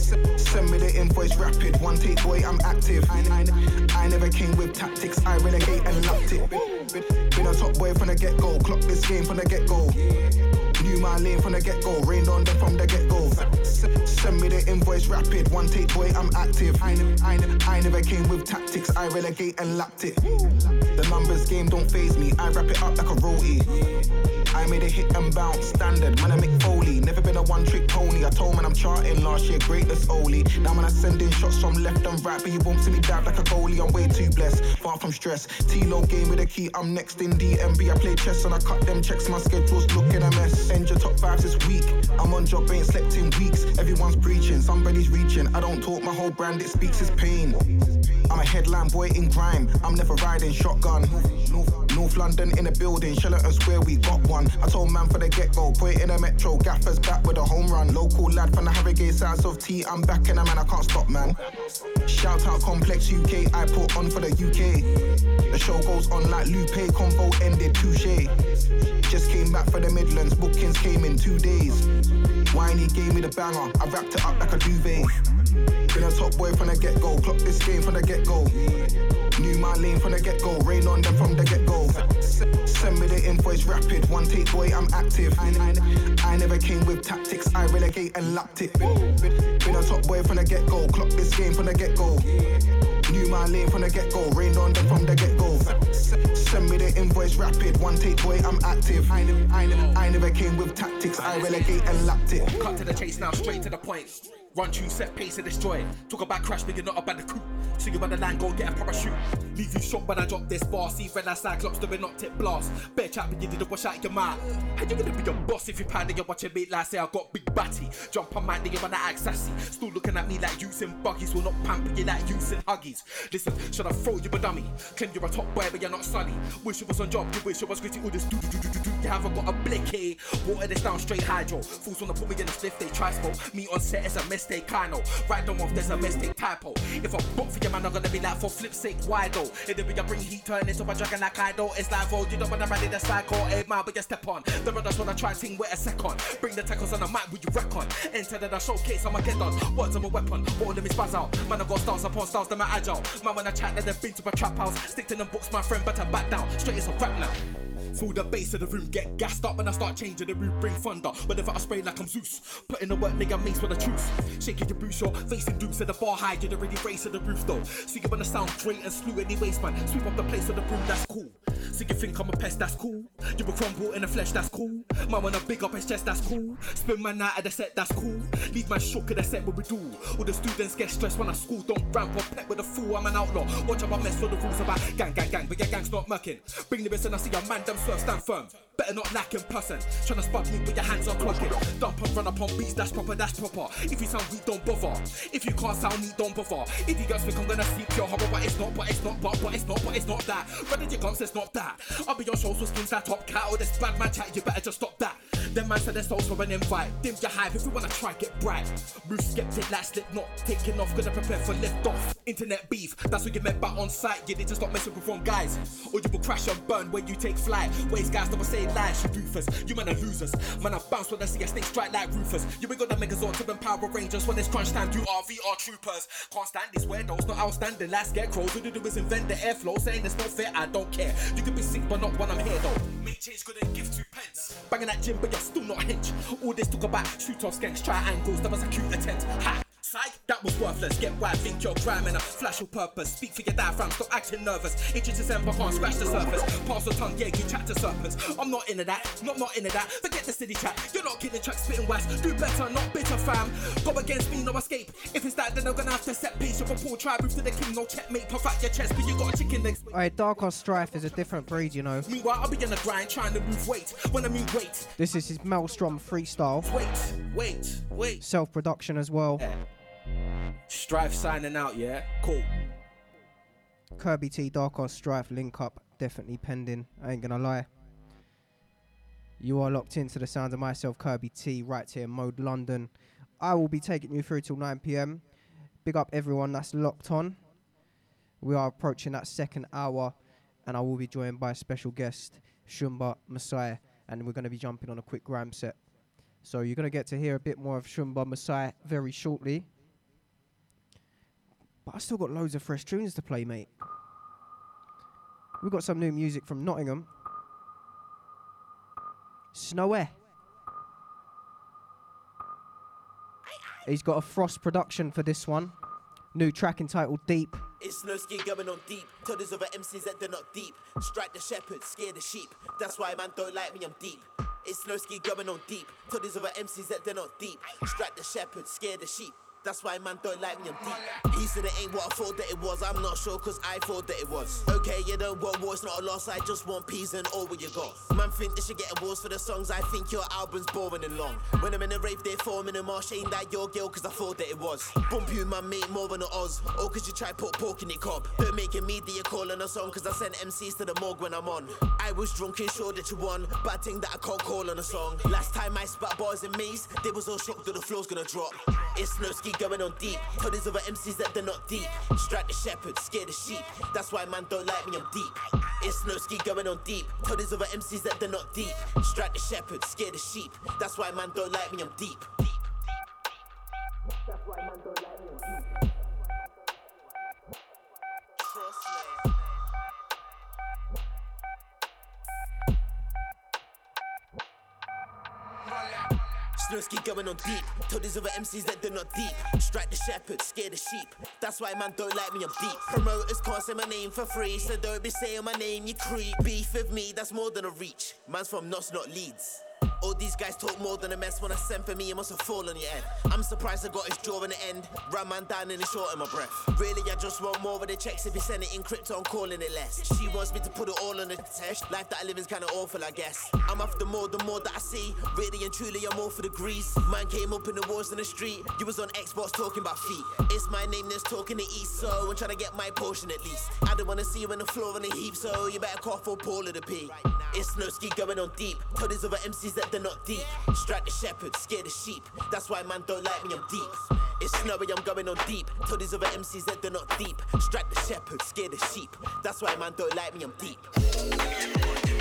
Send me the invoice rapid. One take boy, I'm active. I, I, I never came with tactics. I relegate and locked it. Been, been a top boy from the get go. Clock this game from the get go. Knew my lane from the get go. Rained on them from the get go. Send me the invoice rapid. One take boy, I'm active. I, I, I never came with tactics. I relegate and locked it. The numbers game don't phase me. I wrap it up like a rollie. I made a hit and bounce, standard, man, I make Foley. Never been a one trick pony. I told man I'm charting last year, greatness only. Now when I send in shots from left and right, but you won't see me dive like a goalie. I'm way too blessed, far from stress. T-Lo game with a key, I'm next in DMB. I play chess and I cut them checks, my schedule's looking a mess. End your top fives this week. I'm on job, ain't slept in weeks. Everyone's preaching, somebody's reaching. I don't talk, my whole brand, it speaks its pain. I'm a headline boy in grime, I'm never riding shotgun. North London in a building, Sheraton Square, we got one. I told man for the get go, put it in a metro, gaffers back with a home run. Local lad from the Harrogate sides of T, I'm back in a man, I can't stop, man. Shout out Complex UK, I put on for the UK. The show goes on like Lupe, convo ended, touche. Just came back for the Midlands, bookings came in two days. Whiney gave me the banger, I wrapped it up like a duvet. Been a top boy from the get go, clock this game from the get go. Knew my lane from the get go, rain on them from the get go. Send me the invoice rapid, one take boy, I'm active. I, I, I never came with tactics, I relegate and lapped it. Been a top boy from the get go, clock this game from the get go. Knew my lane from the get go, rained on them from the get go. Send me the invoice rapid, one take boy, I'm active. I never, I I never came with tactics, I relegate and lapped it. Cut to the chase now, straight to the point. Run tune, set pace and destroy. It. Talk about crash, but you're not about the coup. See you by the line, go get a parachute. Leave you shocked when I drop this bar. See red like cyclops, doing not tip blast. Bear chat, but you didn't wash out your mouth. How you gonna be a boss if you pound and you're watching me like say I got big batty? Jump on my nigga when I act sassy. Still looking at me like using buggies. Will not pamper you like using huggies. Listen, should I throw you a dummy? Claim you're a top boy, but you're not sunny. Wish you was on job, wish you was gritty. All this do do do do do do. You haven't got a blicky. Water this down straight hydro. Fools wanna put me in a spliff, they try smoke. Me on set is a mistake, I know. Write them off, there's a mistake typo. If I book for your man, I'm gonna be like for flip's sake, why though? If they be a bring heat, turn into a dragon like I do. It's like, oh, you don't wanna rally the cycle, hey man, but you step on. The brothers wanna try ting with a second. Bring the tackles on the mic, will you reckon? Enter the showcase, I'ma get done. Words of a weapon, all of me spaz out. Man, I got stars upon stars, them are my agile. Man, when I chat, they've been to a trap house. Stick to them books, my friend, better back down. Straight as a rap now. Through the base of the room, get gassed up when I start changing the room, bring thunder. If I spray like I'm Zeus, put in the work, nigga, mace for the truth. Shaking your boots, you're facing dukes at the bar high, you're already racing the roof though. See you when the sound great and slew any waste man. Sweep up the place of the room, that's cool. See you think I'm a pest, that's cool. You will crumble in the flesh, that's cool. Man wanna big up his chest, that's cool. Spin man out of the set, that's cool. Leave man shook at the set, what we do. All the students get stressed when I school, don't ramp or pet with a fool, I'm an outlaw. Watch out, I mess for the rules about gang, gang, gang, but your gang's not mucking. Bring the best and I see a man, them swerve, stand firm. Better not lack in person. Tryna spot me with your hands on clocking. Dump and run up on beats, that's proper, that's proper. If you sound weak, don't bother. If you can't sound neat, don't bother. If you guys think I'm gonna seek your horror, but it's not, but it's not, but, but it's not, but it's not that. Where your guns? It's not that. I'll be on shows with skins that top cat or this bad man chat, you better just stop that. Them man said their souls for an invite. Dim your hype if you wanna try, get bright. Move skeptic, like slip not taking off, gonna prepare for lift off. Internet beef, that's what you meant by on site. You need to stop messing with wrong guys. Or you will crash and burn when you take flight. Ways guys never say lies, you doofers. You man are losers. Man, I bounce when I see a snake strike like Rufus. You ain't got the Megazord to them Power Rangers when it's crunch time. You are VR troopers. Can't stand this weirdos, not outstanding. Last scarecrows. All you do is invent the airflow. Saying it's not fair, I don't care. You can be sick, but not when I'm here though. Make change and give two pence. Banging that gym, but you're still not hinge. All this talk about shoot off skanks, triangles. That was a cute attempt. Ha! Psych, that was worthless. Get I think you're crime and a flash of purpose. Speak for your diaphragm, stop acting nervous. Itches December, can't scratch the surface. Pass the tongue, yeah, you chat to serpents. I'm not into that, not not into that. Forget the city chat, you're not kidding track, spitting wax. Do better, not bitter, fam. Go against me, no escape. If it's that, then I'm gonna have to set pace. You're a poor tribe, move to the king, no checkmate. Puff out your chest, but you got a chicken legs. Alright, Dark Horse Strife is a different breed, you know. Meanwhile, I'll be in the grind trying to move weight. When I mean weight, This is his Maelstrom freestyle. wait, wait, wait. Self production as well. Strife signing out, yeah? Cool. Kirby T, Dark Horse Strife link up, definitely pending. I ain't gonna lie. You are locked into the sound of myself, Kirby T, right here in Mode London. I will be taking you through till 9 pm. Big up everyone that's locked on. We are approaching that second hour, and I will be joined by a special guest, Shumba Masai, and we're going to be jumping on a quick gram set. So you're going to get to hear a bit more of Shumba Masai very shortly. But I still got loads of fresh tunes to play, mate. We've got some new music from Nottingham. Snowy. He's got a Frost production for this one. New track entitled Deep. It's no ski going on deep. Tell these other MCs that they're not deep. Strike the shepherd, scare the sheep. That's why man don't like me, I'm deep. It's no ski going on deep. Tell these other MCs that they're not deep. Strike the shepherd, scare the sheep. That's why man don't like me, I'm deep. He said it ain't what I thought that it was. I'm not sure, cause I thought that it was. Okay, you don't want war, it's not a loss. I just want peas and all what you got. Man, think they should get awards for the songs. I think your album's boring and long. When I'm in a rave, they're forming a marsh. Ain't that your girl, cause I thought that it was. Bump you, man, mate, more than an Oz. Oh, cause you try put pork in your cob. Don't make a media call on a song, cause I send MCs to the morgue when I'm on. I was drunk and sure that you won. Bad thing that I can't call on a song. Last time I spat bars in maze, they was all shocked that the floor's gonna drop. It's no ski going on deep. Tell these other MCs that they're not deep. Strike the shepherd, scare the sheep. That's why man don't like me, I'm deep. It's no ski going on deep. Tell these other MCs that they're not deep. Strike the shepherd, scare the sheep. That's why man don't like me, I'm deep. That's why man don't like Snowski going on deep. Tell these other MCs that they're not deep. Strike the shepherd, scare the sheep. That's why man don't like me, I'm deep. Promoters can't say my name for free, so don't be saying my name, you creep. Beef with me, that's more than a reach. Man's from Knots, not Leeds. All these guys talk more than a mess when I send for me, it must have fallen on your head. I'm surprised I got his jaw in the end. Ran man down in the short in my breath. Really, I just want more of the checks if he send it in crypto, I'm calling it less. She wants me to put it all on the test. Life that I live is kinda awful, I guess. I'm after more, the more that I see. Really and truly, I'm all for the grease. Man came up in the wars in the street. You was on Xbox talking about feet. It's my name that's talking the east, so I'm trying to get my portion at least. I don't wanna see you in the floor in a heap, so you better cough or Paul of the P. It's no ski going on deep. Tell these other MCs that they're not deep. Strike the shepherd, scare the sheep. That's why man don't like me, I'm deep. It's snowy, I'm going on deep. Tell these other MCs that they're not deep. Strike the shepherd, scare the sheep. That's why man don't like me, I'm deep.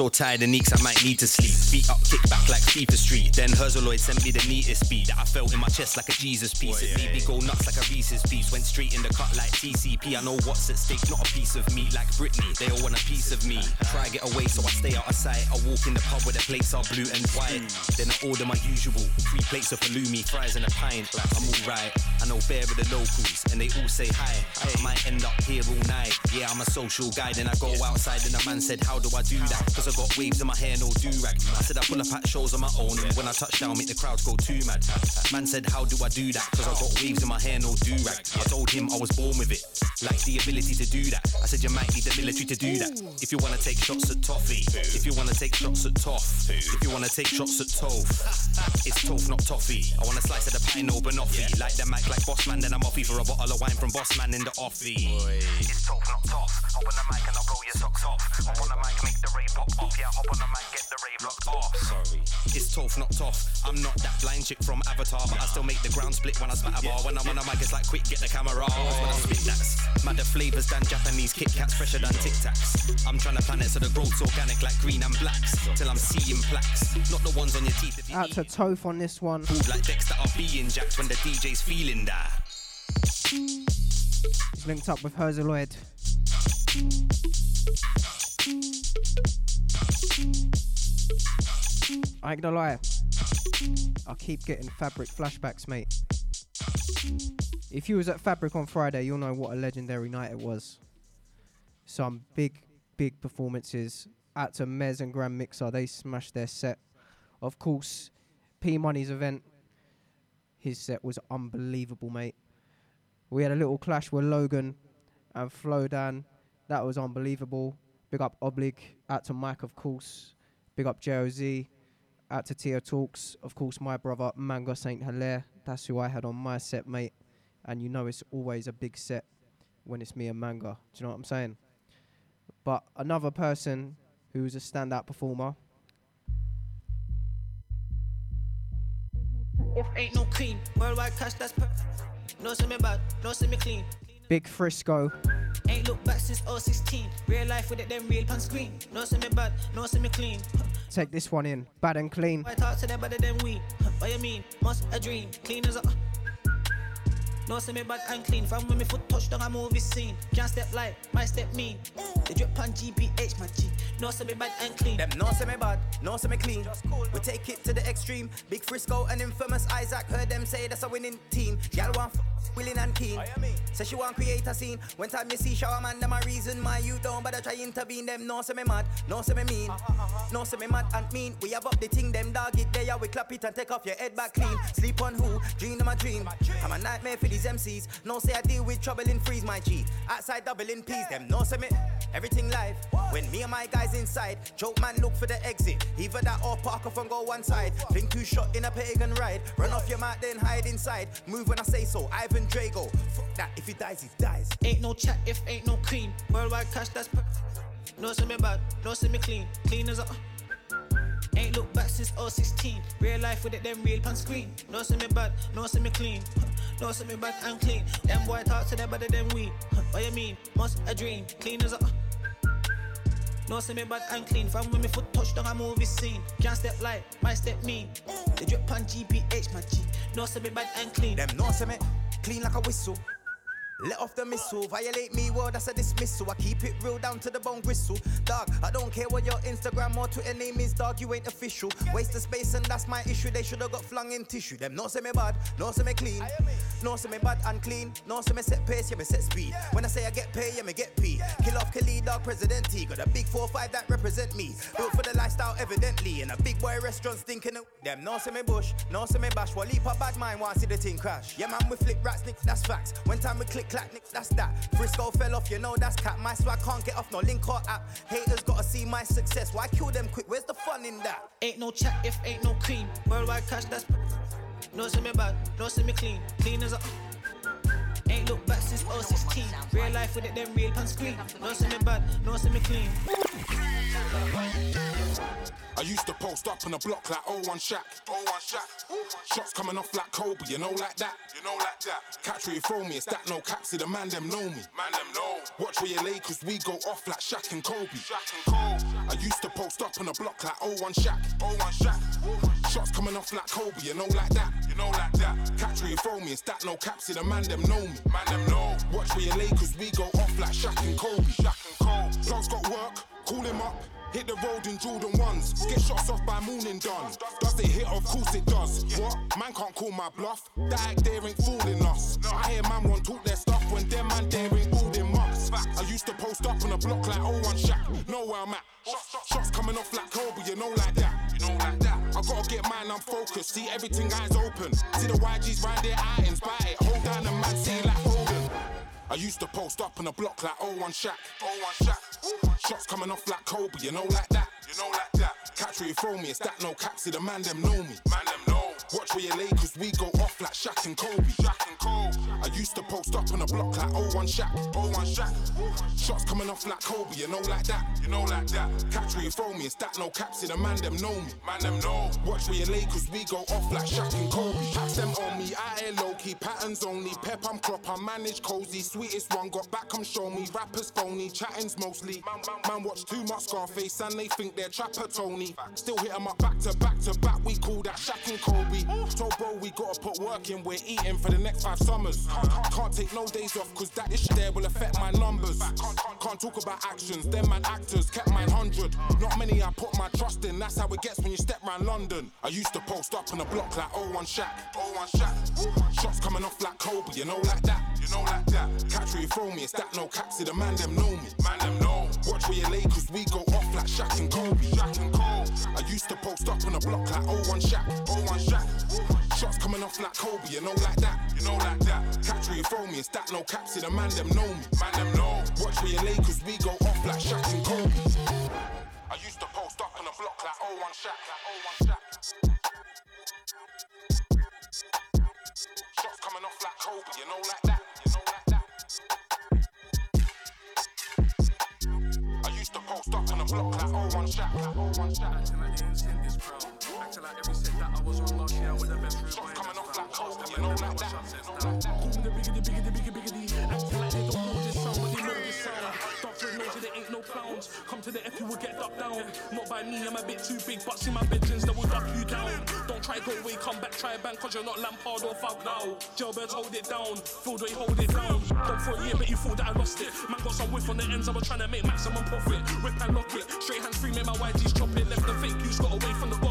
So tired and neeks, I might need to sleep. Feet up, kick back like FIFA Street. Then Herzeloid sent me the neatest beat that I felt in my chest like a Jesus piece. It made me go nuts like a Reese's piece. Went straight in the cut like TCP. I know what's at stake, not a piece of meat like Britney. They all want a piece of me. Try to get away, so I stay out of sight. I walk in the pub where the plates are blue and white. Then I order my usual three plates of halloumi, fries and a pint. Like I'm alright. I know bare of the locals, and they all say hi. I might end up here all night. Yeah, I'm a social guy. Then I go outside, and a man said, How do I do that? Cause I got waves in my hair, no do rag. I said I pull up at shows on my own, and when I touch down, make the crowds go too mad. Man said, How do I do that? Cause I got waves in my hair, no do rag. I told him I was born with it, like the ability to do that. I said, You might need the military to do that. If you wanna take shots at toffee, if you wanna take shots at toff, if you wanna take shots at toff, it's toff, not toffee. I want a slice of the pie, no banoffee. Like the mic, like boss man, then I'm offy for a bottle of wine from boss man in the offie. It's toff, not toff. Hop on the mic and I'll blow your socks off. Hop on the mic, make the rave pop off. Yeah, hop on the mic, get the rave locked off. Sorry. It's tough, not tough. I'm not that blind chick from Avatar, but I still make the ground split when I spat a bar. When I'm on the mic, it's like quick, get the camera off. When I spit that's madder flavors than Japanese Kit Kats, fresher than Tic Tacs. I'm trying to plan it so the growth's organic like green and blacks. Till I'm seeing plaques, not the ones on your teeth. If you Out to Toph on this one. food like Dexter are being jacked when the DJ's feeling that. He's linked up with Herzeloid. I ain't gonna lie. I keep getting fabric flashbacks, mate. If you was at Fabric on Friday, you'll know what a legendary night it was. Some big, big performances. Out to Mez and Grand Mixer, they smashed their set. Of course, P Money's event, his set was unbelievable, mate. We had a little clash with Logan and Flowdan. That was unbelievable. Big up Oblig. Out to Mike, of course. Big up JOZ. Out to Tia Talks. Of course, my brother Manga Saint Hilare. That's who I had on my set, mate. And you know it's always a big set when it's me and Manga. Do you know what I'm saying? But another person who's a standout performer. If ain't no cream, worldwide cash. No bad, no clean. Big Frisco. Ain't look back since 016. Real life with it, them real pan screen. No see me bad, no see me clean. Take this one in. Bad and clean. I talk to them better than we. What you mean? Must a dream. Clean as a. No see me bad and clean. From when me foot touch down a movie scene. Can't step light, my step mean. The drip on GBH, my G. No see me bad and clean. Them no say me bad, no say me clean. we take it to the extreme. Big Frisco and infamous Isaac heard them say that's a winning team. Y'all want f- willing and keen. Oh, say she want create a scene. When time you see shower man, them a reason my you don't bother try intervene. Them no say me mad, no say me mean. Uh-huh, uh-huh. No say me mad and mean. We have up the thing, them dog it there. We clap it and take off your head back clean. Sleep on who? Dream of my dream. I'm a nightmare for these MCs. No say I deal with trouble in freeze my G. Outside doubling P's, them no say me. Everything live. When me and my guys inside, joke man look for the exit. Either that or park off and go one side. Think two shot in a pagan ride. Run off your mat, then hide inside. Move when I say so. Ivan Drago. Fuck that. If he dies, he dies. Ain't no chat if ain't no cream. Worldwide cash, that's per. No see me bad, no see me clean. Clean as a. Ain't look back since 016. Real life with it, them real pan screen. No see me bad, no see me clean. No see me bad and clean. Them boy talk to them better than we. What you mean? Must a dream. Clean as a. No see me bad and clean. From when me foot touch down a movie scene. Can't step light, my step mean. They drip on GBH, my G. No see me bad and clean. Them no say me clean like a whistle. Let off the missile, violate me, well, that's a dismissal. I keep it real down to the bone gristle. Dog, I don't care what your Instagram or Twitter name is, dog, you ain't official. Waste of space, and that's my issue. They should have got flung in tissue. Them no say me bad, no say me clean. No say me bad and clean. No say me set pace, yeah, me set speed. When I say I get pay, yeah, me get P. Kill off Khalid, dog, President T. Got a big 4-5 that represent me. Built for the lifestyle, evidently. In a big boy restaurant stinking of Them no say me bush, no say me bash. Well, leap a bad mind, want see the thing crash. Yeah, man, we flip rats, niggas, that's facts. When time we click, clack, niggas, that's that. Frisco fell off, you know that's cat. My swag can't get off no link or app. Haters gotta see my success. Why kill them quick? Where's the fun in that? Ain't no chat if ain't no cream. Worldwide cash, that's. No see me bad, no see me clean. Clean as a. Ain't look back since 016. Real life with it, them real pan screen. No see me bad, no see me clean. I used to post up on the block like 01 Shaq. 01 Shaq. Shots coming off like Kobe, you know like that. You know like that. Catch where you throw me, it's that no cap. See the man them know me. Man them know. Watch where you lay, cause we go off like Shaq and Kobe. Shaq and Kobe. I used to post up on the block like 01 Shaq. 01 Shaq. Shots coming off like Kobe, you know like that. You know like that. Catch where you throw me, it's that no cap. See the man them know me. Man them know. Watch where you lay, cause we go off like Shaq and Kobe. Shaq and Kobe. Got work, call him up. Hit the road in Jordan ones. Get shots off by morning done. Does it hit? Of course it does. What? Man can't call my bluff. That act there ain't fooling us. I hear man want talk their stuff when them man there ain't fooling mucks. I used to post up on a block like 01 Shaq. Know where I'm at. Shots coming off like Kobe, you know like that. You know like that. I gotta get mine, I'm focused. See everything eyes open. See the YGs ride their items, buy it. Hold down the man, see like Hogan. I used to post up on a block like 01 Shaq. 01 Shaq. Shots coming off like Kobe, you know like that. You know like that. Catch where you throw me, it's that no cap. See the man them know me. Man them know. Watch where you lay, cause we go off like Shaq and Kobe. Shaq and Kobe. I used to post up on a block like 01 Shaq. 01 Shaq. Shots coming off like Kobe, you know like that. You know like that. Catch where you throw me, it's that no cap. See the man them know me. Man them know. Watch where you lay, cause we go off like Shaq and Kobe. Packs them on me, I ain't low key. Patterns only. Pep, I'm crop, I manage cozy. Sweetest one, got back, come show me. Rappers phony, chatting's mostly. Man watch too much Scarface and they think they're Trapper Tony. Still hit 'em up back to back to back, we call that Shaq and Kobe. Told bro, we gotta put work in, we're eating for the next five summers. Can't, take no days off, cause that ish there will affect my numbers. Can't, talk about actions, them man actors kept mine 100. Not many I put my trust in, that's how it gets when you step round London. I used to post up on a block like 01 Shaq. 01 Shaq. Shots coming off like Kobe, you know like that. You know like that. Catch where you throw me, it's that no cap, see the man them know me. Man them know. Watch where you lay, cause we go off like Shaq and Kobe. Shaq and Kobe. I used to post up on a block like 01 Shaq. 01 Shaq. Shots coming off like Kobe, you know like that. You know like that. Catch where you throw me, it's that no cap, see the man them know me. Man them know. Watch where you lay, cause we go off like Shaq and Kobe. I used to post up on a block like 01 Shaq. 01 Shaq. Shots coming off like Kobe, you know like that. To on a block like 01 Shaq. Like 01 Shaq. Acting like the instinct is proud. Acting like every set that I was on last year with the best room. Shots coming off like Kobe, you know like that. Call me the biggity, biggity, biggity, biggity. Acting like they don't know this sound, but they know there ain't no clowns. Come to the F, you will get ducked down. Not by me, I'm a bit too big, but see my bedrooms, they will duck you down. Don't try go away, come back, try a bang, cause you're not Lampard or Falcao. Jailbirds hold it down, Fieldway hold it down. Gone for a year, but you thought that I lost it. Man got some whiff on the ends, I was trying to make maximum profit. Whip and lock it, straight hands free, make my YGs chop it. Left the fake, you got away from the boss.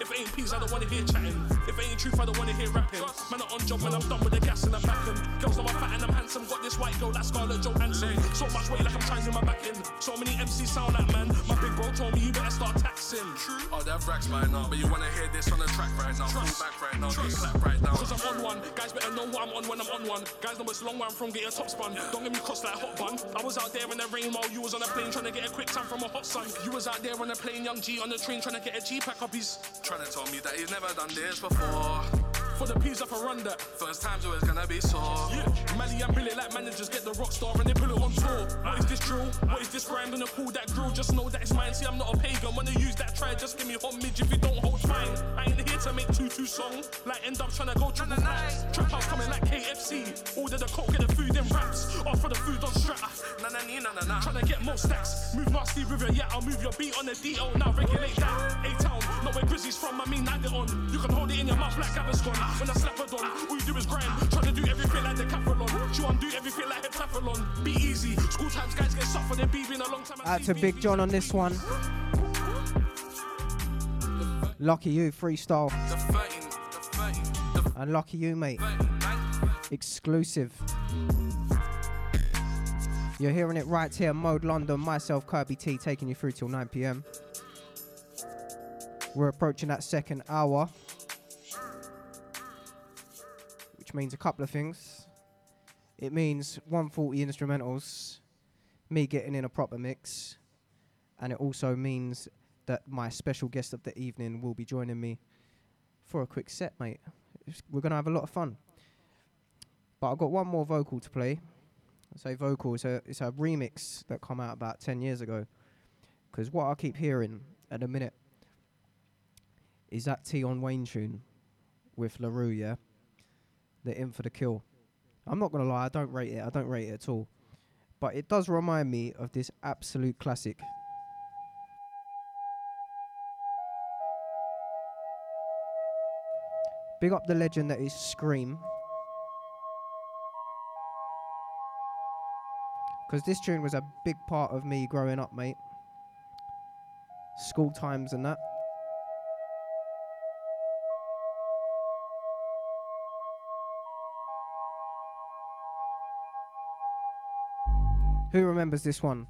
If it ain't peace, I don't wanna hear chatting. If it ain't truth, I don't wanna hear rapping. Man, I'm on job, man, I'm done with the gas in the back end. Girls know I'm fat and I'm handsome, got this white girl like Scarlett Johansson. So much weight like I'm to my back in. So many MCs sound like man. My big bro told me you better start taxing. True. Oh, have racks by now, but you wanna hear this on the track right now. Fall back right now, don't clap right now. Cause I'm on one. Guys better know what I'm on when I'm on one. Guys know it's long where I'm from, get your top spun. Don't get me cost like hot bun. I was out there in the rain while you was on a plane trying to get a quick time from a hot sun. You was out there on a plane, young G on the train trying to get a G pack up his. Trying to tell me that he's never done this before. For the peas up a run that. First time's always gonna be sore. Yeah, Mally and Billy like managers get the rock star and they pull it on tour. What is this drill? What is this rhyme? Gonna pull that grill? Just know that it's mine. See, I'm not a pagan. Wanna use that try? Just give me homage if you don't hold fine. I ain't here to make two two song. Like end up trying to go triple nice. Trap house coming like KFC. Order the coke, get the food in wraps. Off for the food on strata. Na na na na na. Trying to get more stacks. Move nasty river, yeah, I'll move your beat on the DO. Now regulate that. A town, not where Grizzlies from. I mean, add it on. You can hold it in your mouth like Gaviscon. When I slap it on, all you do is grind. Trying to do everything like the Decathlon. She want do everything like heptathlon. Be easy. School times, guys get suffered. They be been a long time. Out to Big John on this one. Lucky you, freestyle. And lucky you, mate. Exclusive. You're hearing it right here, Mode London. Myself, Kirby T, taking you through till 9 pm. We're approaching that second hour, which means a couple of things. It means 140 instrumentals, me getting in a proper mix, and it also means that my special guest of the evening will be joining me for a quick set, mate. We're gonna have a lot of fun. But I've got one more vocal to play. I say vocal, it's a, it's a remix that come out about 10 years ago. Because what I keep hearing at the minute is that Tion Wayne tune with La Roux, yeah? the in for the kill. I'm not gonna lie, I don't rate it. I don't rate it at all. But it does remind me of this absolute classic. Big up the legend that is Skream. Because this tune was a big part of me growing up, mate. School times and that. Who remembers this one?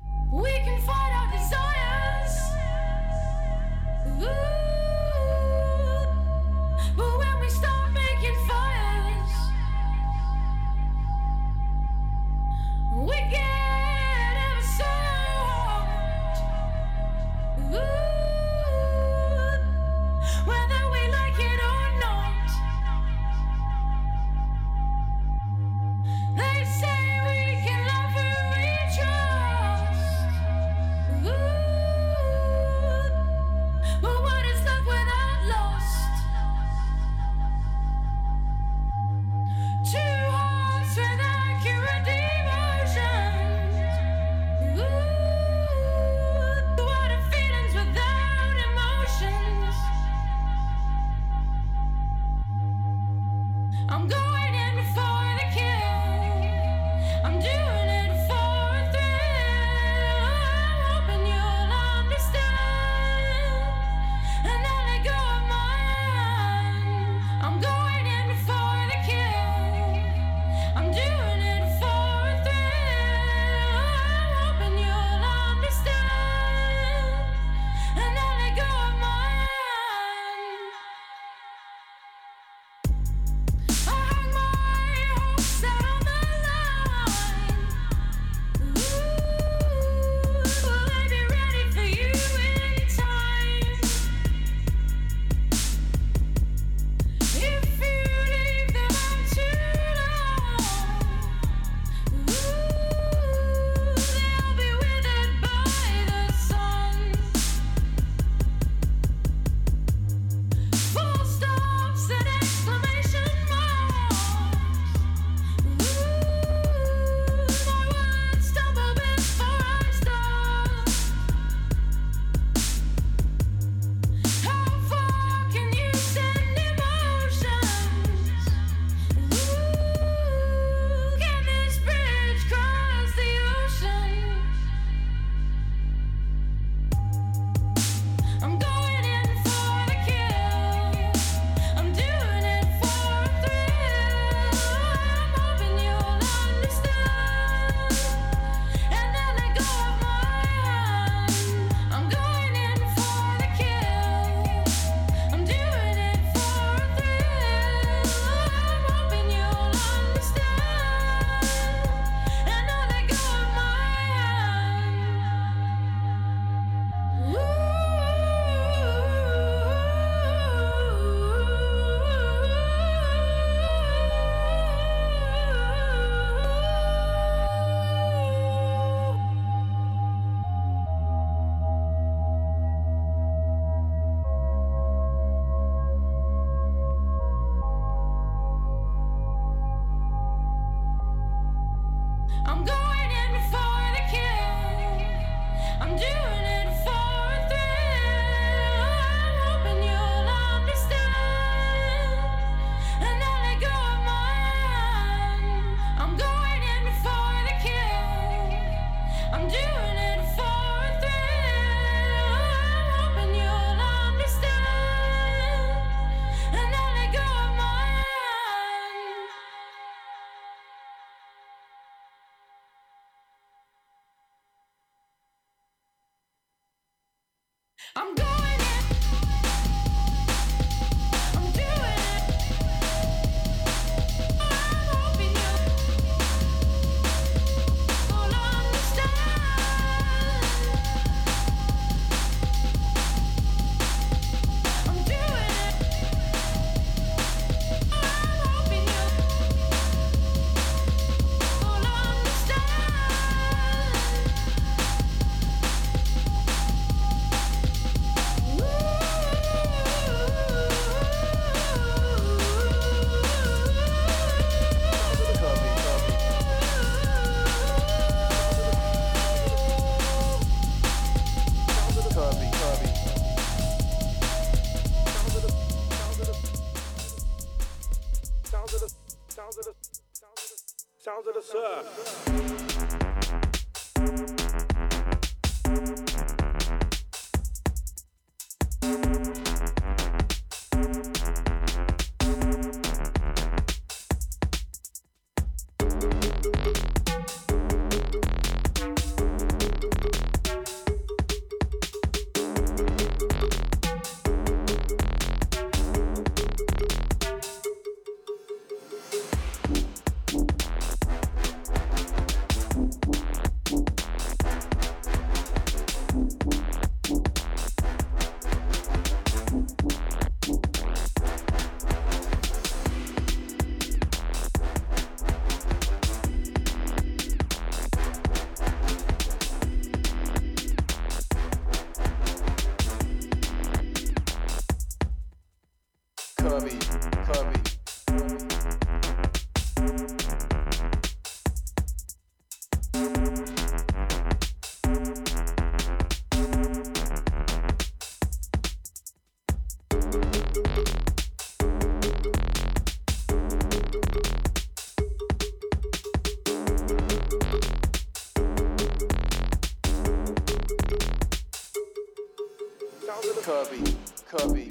Kirby,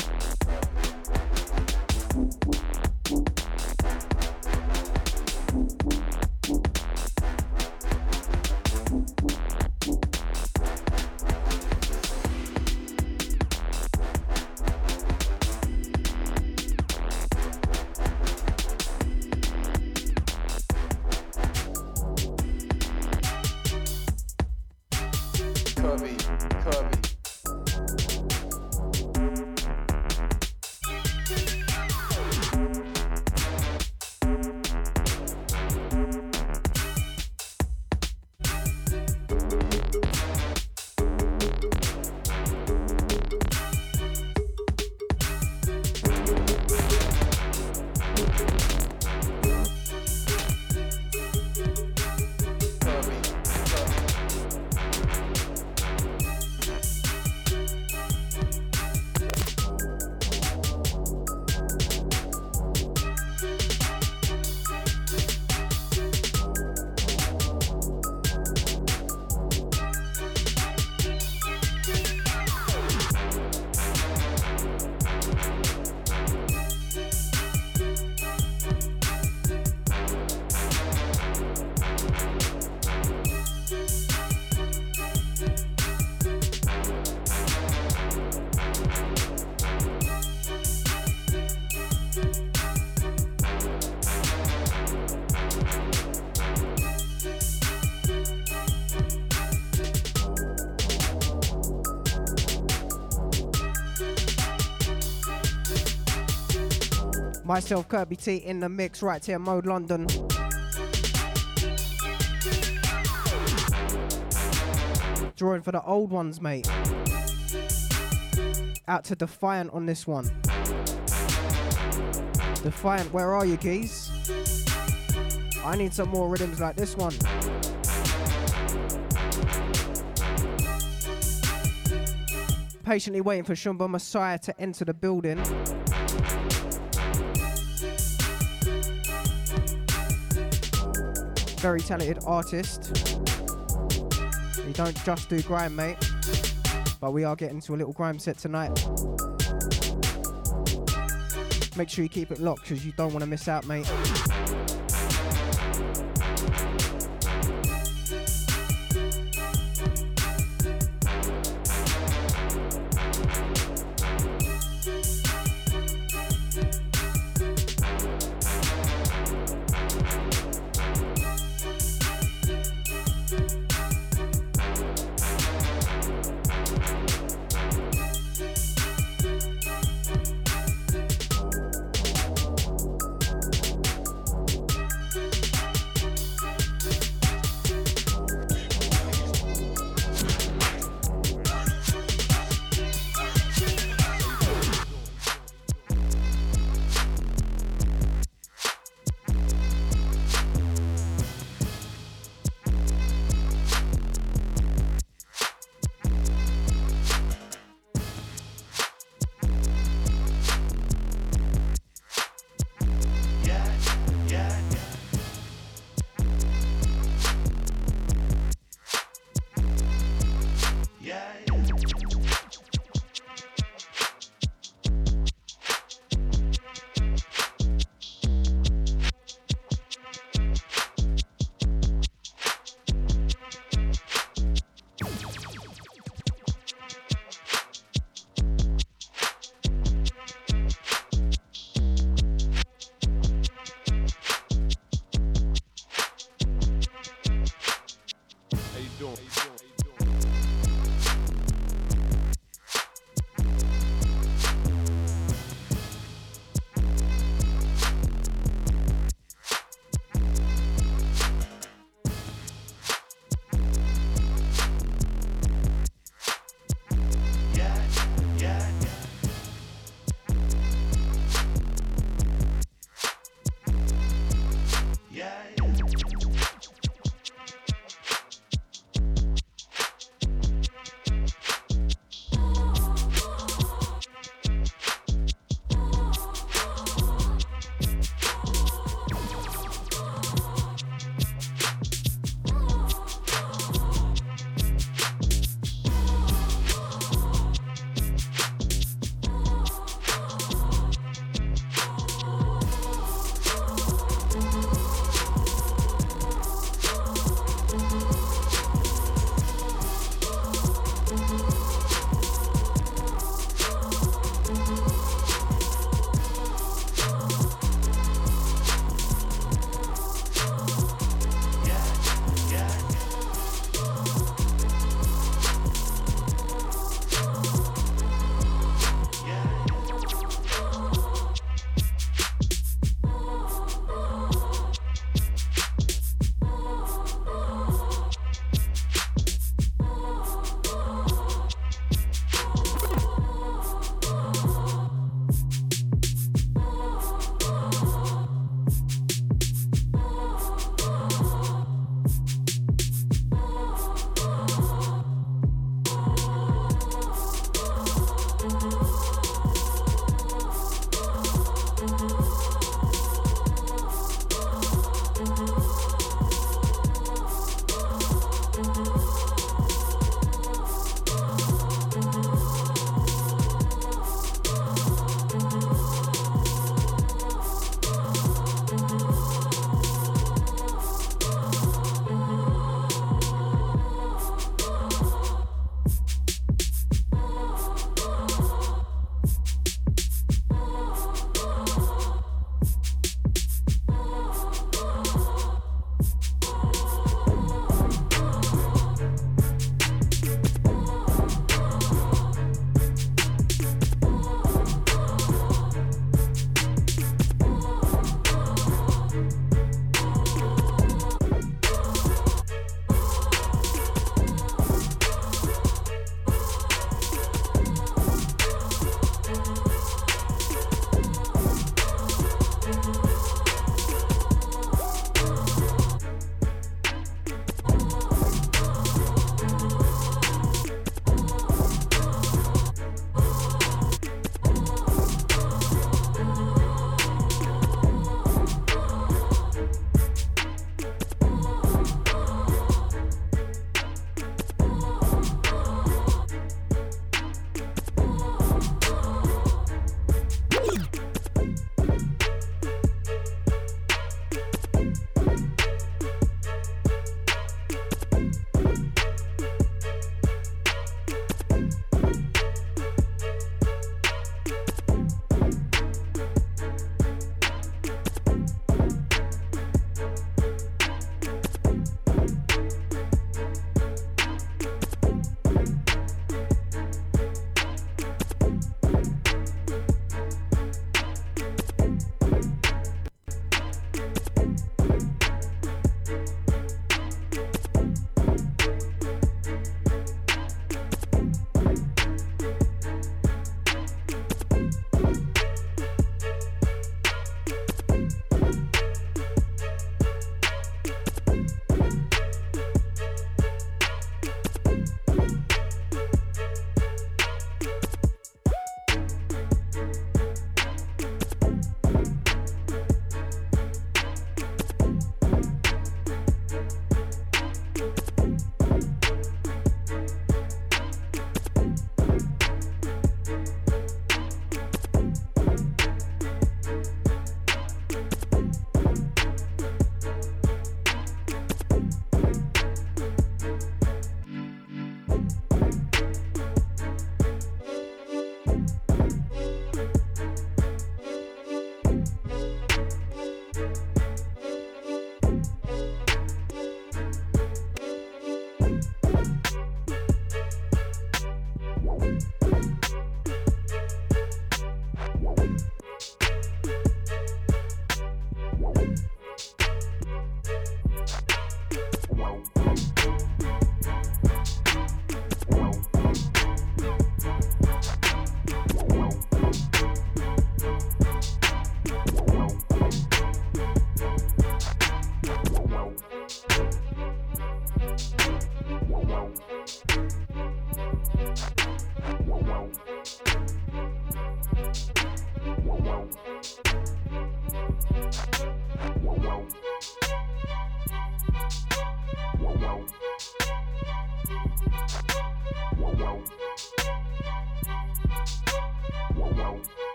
Myself, Kirby T, in the mix right here, Mode London. Drawing for the old ones, mate. Out to Defiant on this one. Defiant, where are you, geese? I need some more rhythms like this one. Patiently waiting for Shumba Masai to enter the building. Very talented artist. You don't just do grime, mate. But we are getting to a little grime set tonight. Make sure you keep it locked because you don't want to miss out, mate.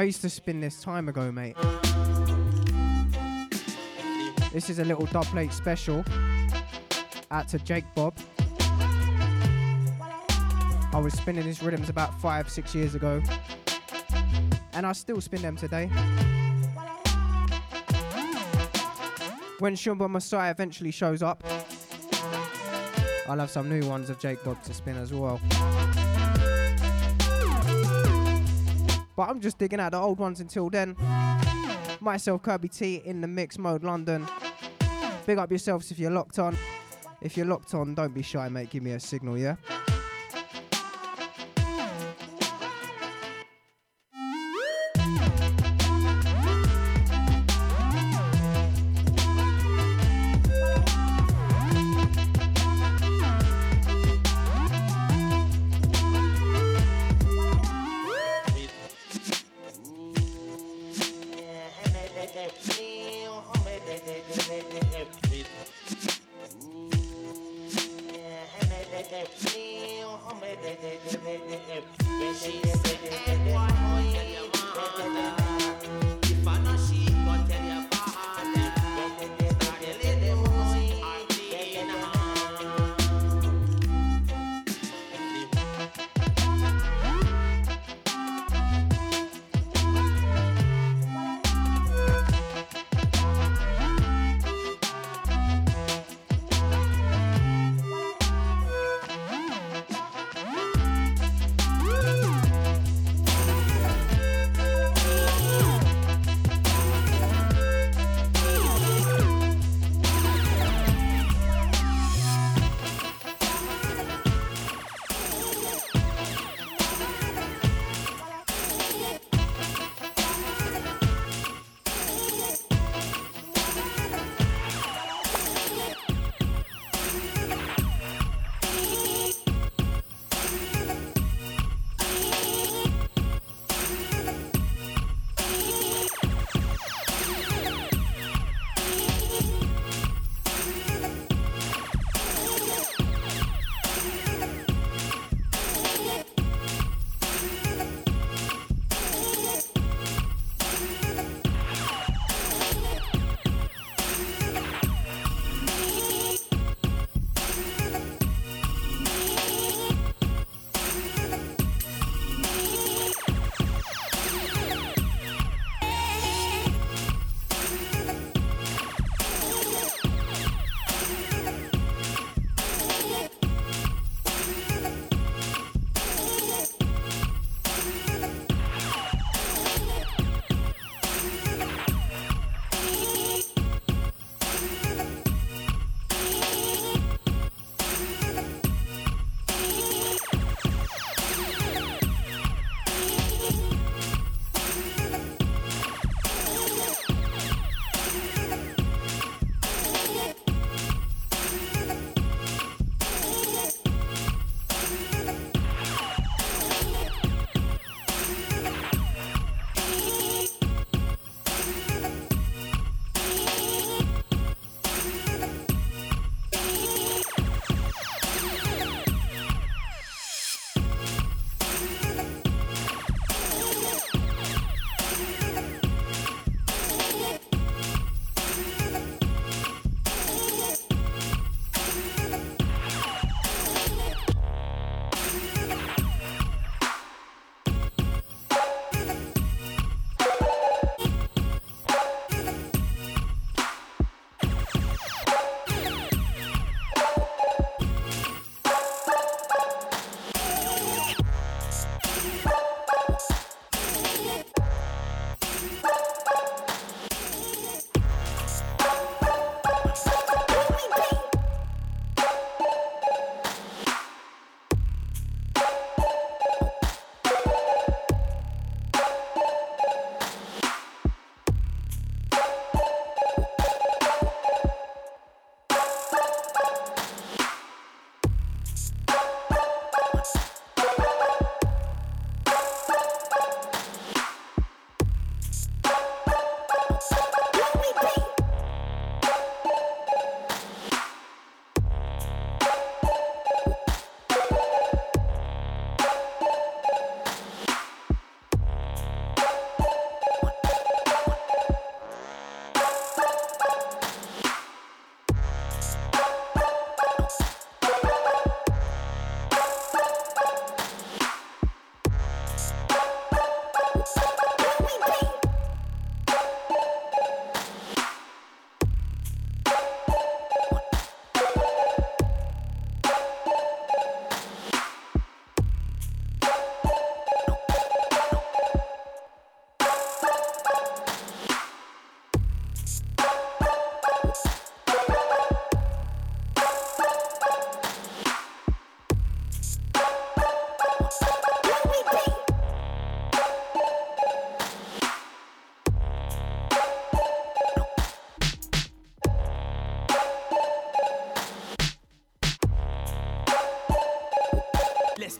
I used to spin this time ago, mate. This is a little dub plate special. Out to Jake Bob. I was spinning these rhythms about five, six years ago. And I still spin them today. When Shumba Masai eventually shows up, I'll have some new ones of Jake Bob to spin as well. But I'm just digging out the old ones until then. Myself, Kirby T, in the mix mode, London. Big up yourselves if you're locked on. If you're locked on, don't be shy, mate. Give me a signal, yeah?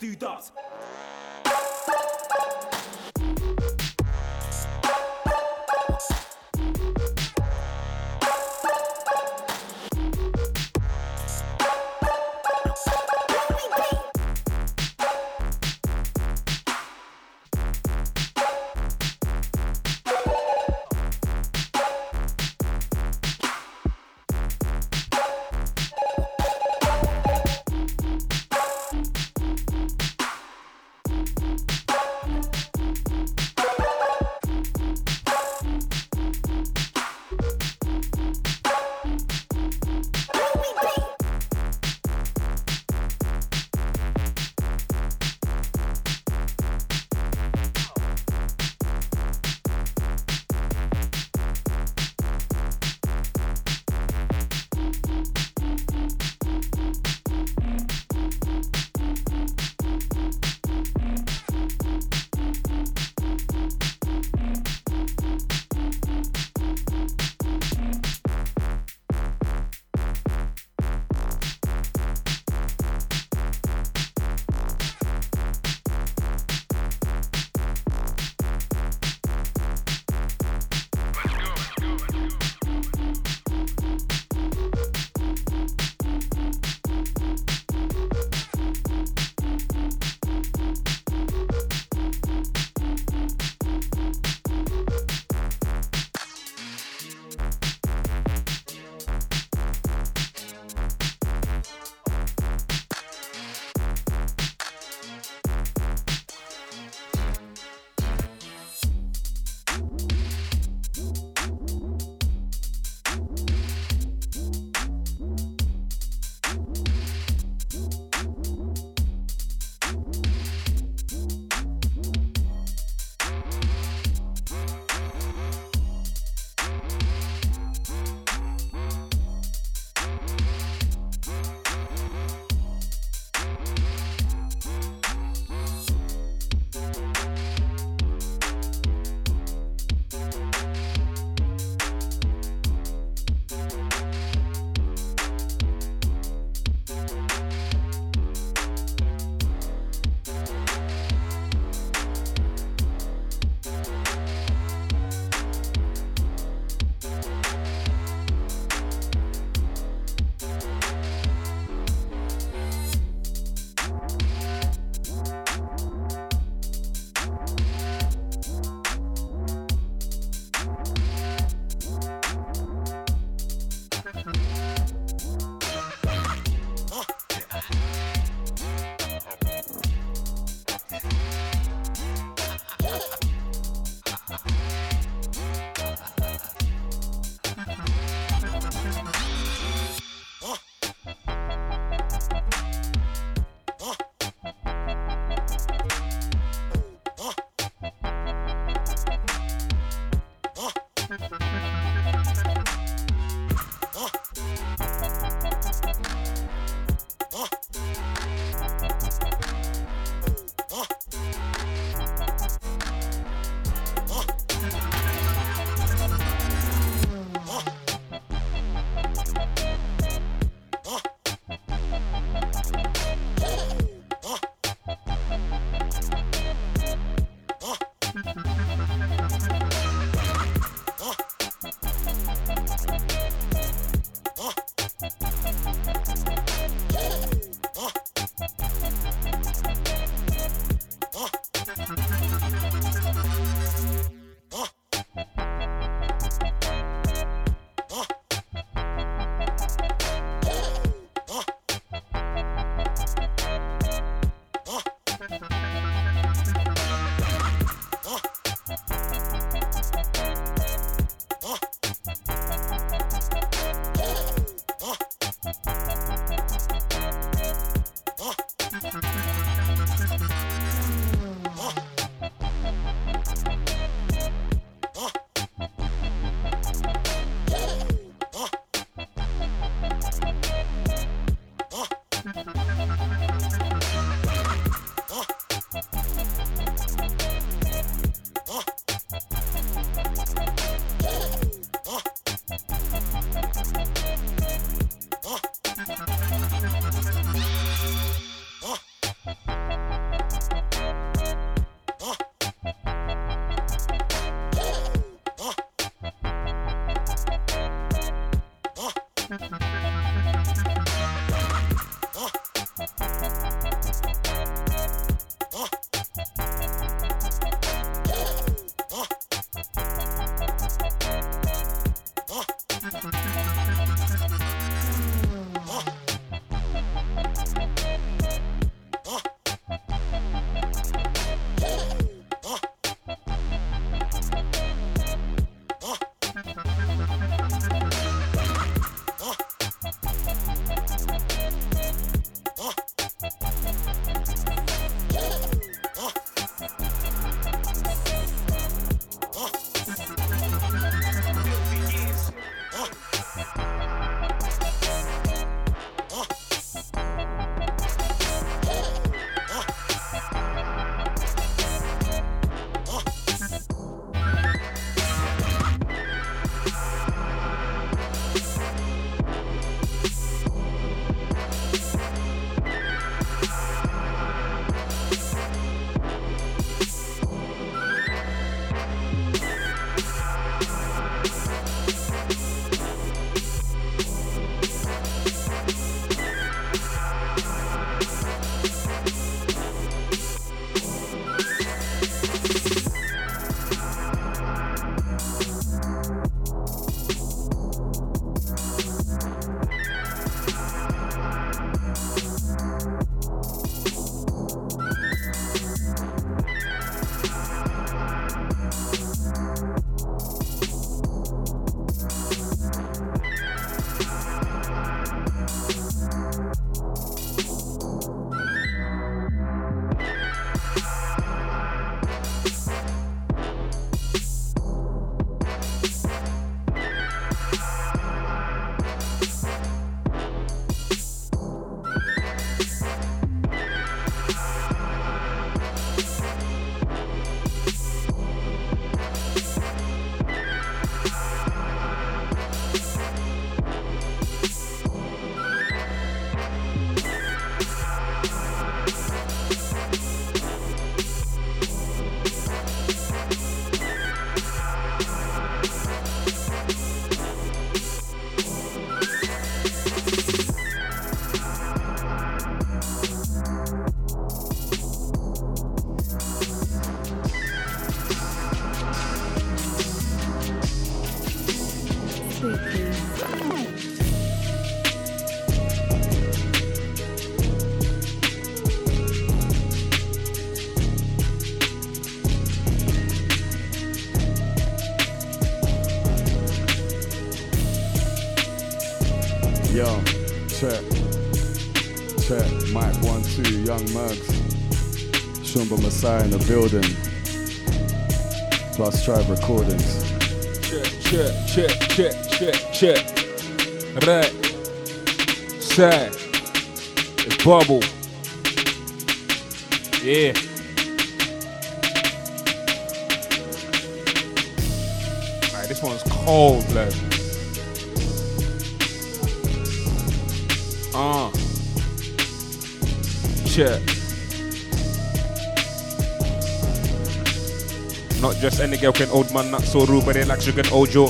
do that. Young mugs. Shumba Masai in the building. Plus Tribe Recordings. Check, check, check, check, check, check. Right. Say. It's bubble. Yeah. Alright, this one's cold, blood. Not just any girl can old man, not so rude, but they like sugar and Ojo.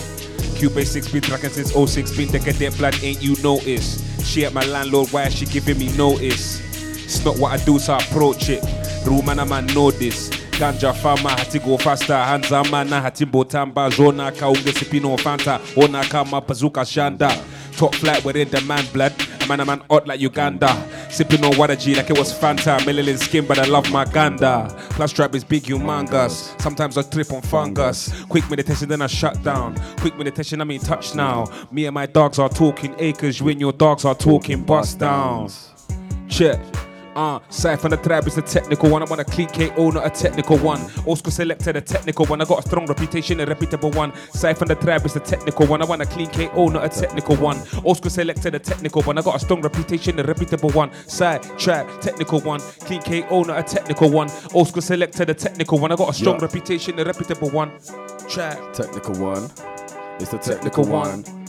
Cube 6 been tracking since 06, been decadent blood, ain't you notice? She at my landlord, why is she giving me notice? It's not what I do, so I approach it. Rule man, a man know this. Ganja farmer, had to go faster. Hands on man, had to botamba. Zona ka unge sipino fanta. Ona kama bazooka shanda. Top flight within the man blood. Man, a man hot like Uganda. Sipping on water G like it was Fanta. Melanin skin, but I love my ganda. Plus trap is big, humongous. Sometimes I trip on fungus. Quick meditation, then I shut down. Quick meditation, I mean touch now. Me and my dogs are talking acres. You and your dogs are talking bust downs. Check. Uh, side the tribe is the technical one. I want a clean KO, not a technical one. Oscar selected a technical one. I got a strong reputation, a reputable one. From the tribe is the technical one. I want a clean KO, not a technical one. Oscar selected a technical one. I got a strong reputation, a reputable one. Side tribe, technical one. Clean KO, not a technical one. Oscar selected a technical one. I got a strong Yeah. reputation, a reputable one. Tribe. Technical one. It's the technical one.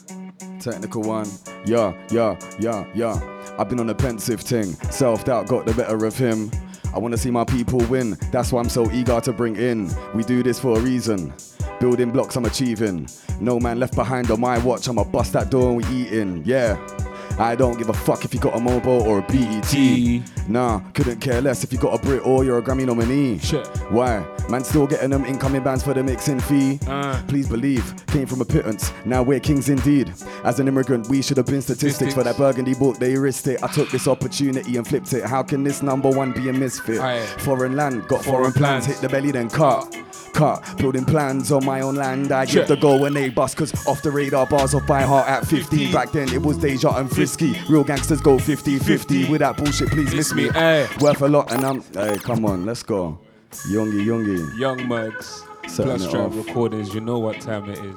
Technical one. Yeah, yeah, yeah, yeah. I've been on a pensive thing. Self doubt got the better of him. I wanna see my people win. That's why I'm so eager to bring in. We do this for a reason. Building blocks I'm achieving. No man left behind on my watch. I'ma bust that door and we eating. Yeah. I don't give a fuck if you got a mobile or a BET. Nah, couldn't care less if you got a Brit or you're a Grammy nominee. Why? Man, still getting them incoming bands for the mixing fee. Please believe, came from a pittance. Now we're kings indeed. As an immigrant, we should have been statistics for that burgundy book. They risked it. I took this opportunity and flipped it. How can this number one be a misfit? Foreign land, got foreign, plans. Hit the belly, then cut. Cut, building plans on my own land. I give the go when they bust, cause off the radar bars of by heart at 15. Back then it was Deja and Frisky. Real gangsters go 50 50. With that bullshit, please miss me. Eh? Worth a lot, and I'm. Hey, come on, let's go. Youngie, Youngie. Young Mugs. Setting Plus off. Recordings. You know what time it is.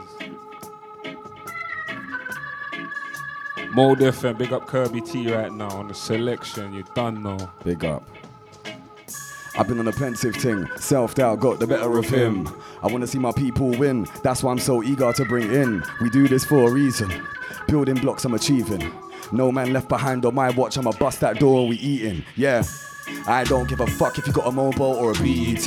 Mode FM, big up Kirby T right now on the selection. You done know. Big up. I've been on a pensive thing. Self doubt got the better of him. I wanna see my people win. That's why I'm so eager to bring in. We do this for a reason. Building blocks I'm achieving. No man left behind on my watch. I'ma bust that door. We eating. Yeah. I don't give a fuck if you got a mobile or a BET.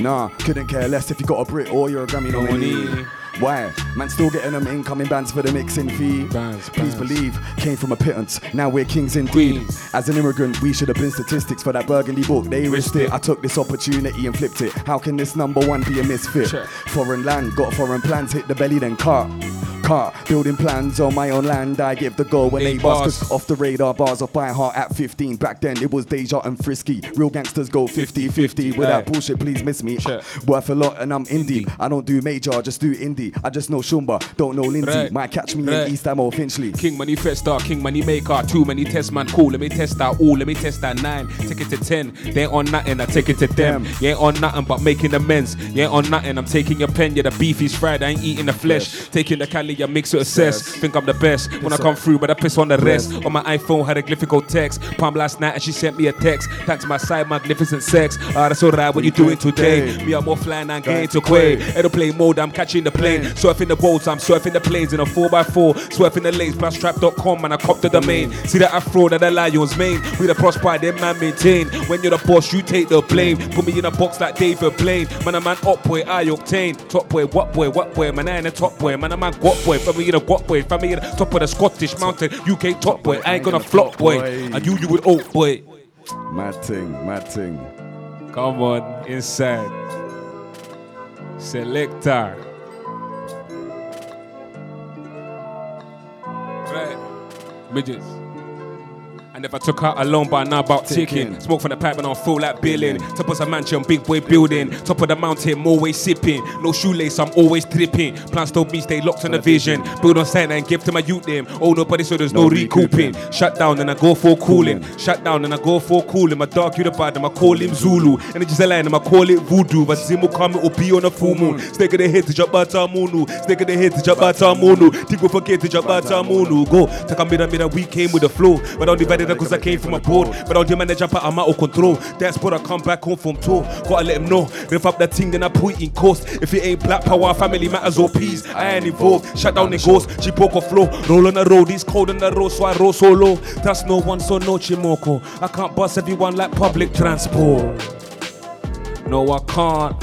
Nah, couldn't care less if you got a Brit or you're a Grammy nominee. Why? Man, still getting them incoming bands for the mixing fee. Please believe, came from a pittance. Now we're kings indeed. As an immigrant, we should have been statistics for that burgundy book. They risked it. I took this opportunity and flipped it. How can this number one be a misfit? Foreign land, got foreign plans, hit the belly, then cut. car. Building plans on my own land. I give the goal when Eight eight bars. bars. 'cause off the radar bars off by heart at 15. Back then it was Deja and Frisky. Real gangsters go 50 50. Without Aye. bullshit, please miss me. Worth a lot and I'm indie. I don't do major, I just do indie. I just know Shumba, don't know Lindsay. Right. Might catch me Right. in East Ham or Finchley. King money festa, king money maker. Too many test man, cool. Let me test that all. Let me test that nine. Take it to ten. They ain't on nothing. I take it to them. You ain't on nothing but making amends. You ain't on nothing. I'm taking your pen. Yeah, the beef is fried. I ain't eating the flesh. Taking the Cali, I mix it cess. Think I'm the best when I come through, but I piss on the rest. On my iPhone, had a glyphical text. Palm last night and she sent me a text. Thanks my side, magnificent sex. Ah, that's alright. What you doing today? Me, I'm more flying and getting to Quay. play mode, I'm catching the plane. Surfing the boats, I'm surfing the planes in a 4x4. Surfing the lanes, plus trap.com, and I cop the domain. See the afro that the lions main. We the prosper, them man maintain. When you're the boss, you take the blame. Put me in a box like David Blaine. Man, a man up boy, I octane. Top boy, what boy, what boy? Man, I ain't a top boy. Man, a man what boy. Family in a what boy. Family in the top of the Scottish mountain. UK top boy. I ain't gonna flop boy. And you, you would oak boy. Mad thing, mad thing. Come on, inside. Selector. Midgets. And if I took her alone by now about ticking. Smoke from the pipe and I'll feel like billing. Top of a mansion, big boy building. Top of the mountain, always sipping. No shoelace, I'm always tripping. Plans told me stay locked on the vision. Build on Santa and give to my youth them. Oh nobody so there's no, No recouping. Shut down and I go for cooling. Shut down and I go for cooling. My dog you the bad, I call him Zulu. And it's just a line, I call it voodoo. But Zimu come it will be on a full moon. Stick of the head to Jabata Munu. Stick of the head to Jabata Munu. Tigo forget to Jabata Munu. Go. Take a mirror, mirror, we came with the flow. But on the cause I came from abroad. But on the manager, but I'm out of control. That's what I come back home from tour. Gotta let him know. Rev up that thing, then I put in course. If it ain't black power, family matters or peace. I ain't involved. Shut down the ghost. She broke a flow. Roll on the road. It's cold on the road, so I roll solo. That's no one, so no chimoko. I can't bust everyone like public transport. No, I can't.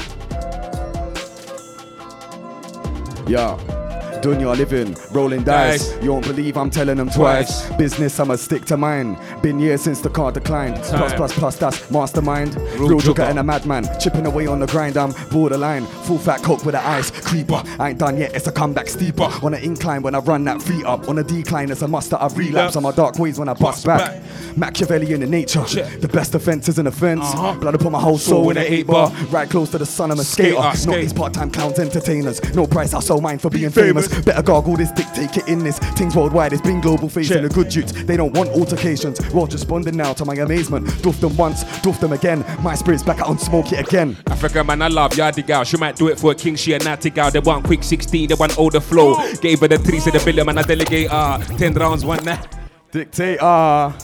Yeah. Dunya living, rolling dice. Dice. You won't believe I'm telling them twice. Twice. Business, I'ma stick to mine. Been years since the car declined. Plus, Time. plus, plus, that's mastermind. Real Real, jugger. and a madman. Chipping away on the grind, I'm borderline. Full fat coke with the ice. Creeper, I ain't done yet, it's a comeback steeper. On an incline when I run that feet up. On a decline, it's a must that I relapse. On my dark ways when I bust back. Machiavellian in the nature. The best offense is an offense. Uh-huh. Blood upon my whole soul in an eight bar. Right close to the sun, I'm a skater. Skater, Not these part-time clowns, entertainers. No price, I'll sell mine for being famous. Better gargle this dick, take it in this. Things worldwide, it's been global facing the good youths. They don't want altercations. Well, responding now to my amazement. Doof them once, doof them again. My spirit's back out and smoke it again. Africa man, I love yardy gal. She might do it for a king, she a natty gal. They want quick 16, they want older flow. Gave her the three, said the billion man, I delegate. Ah, 10 rounds, one night. Dictator.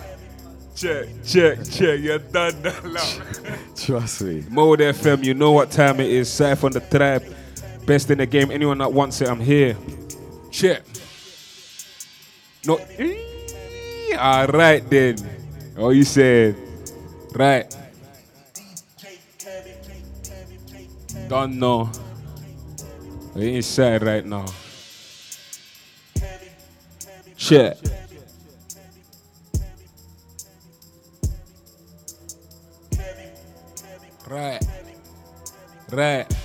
Check, check, check, you're done now. Trust me. Mode FM, you know what time it is. Safe on the tribe. Best in the game. Anyone that wants it, I'm here. Check. No. All right then. Oh, you said. Right. Don't know. We inside right now. Check. Right. Right.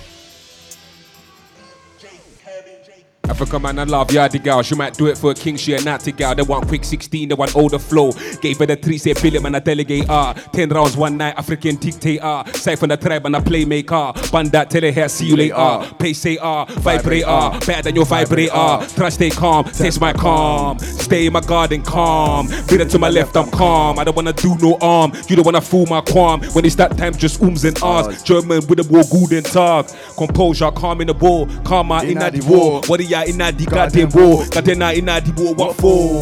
Africa man, I love yardy gal. She might do it for a king, she a natty gal. They want quick 16, they want older flow. Gave her the three, say billion man, I delegate. Ah, 10 rounds one night, African dictator. From the tribe and I playmaker. Band tell her see you later. Pay say ah, vibrate ah, better than your vibrator. Try stay calm, taste my calm. Stay in my garden calm. Bitter to my left, I'm calm. I don't wanna do no arm. You don't wanna fool my qualm. When it's that time, just ooms and ahs. German with a more good and talk. Composure, calm in the ball. Karma in the war. What are ya in the goddamn war? Goddamn in the war, what for?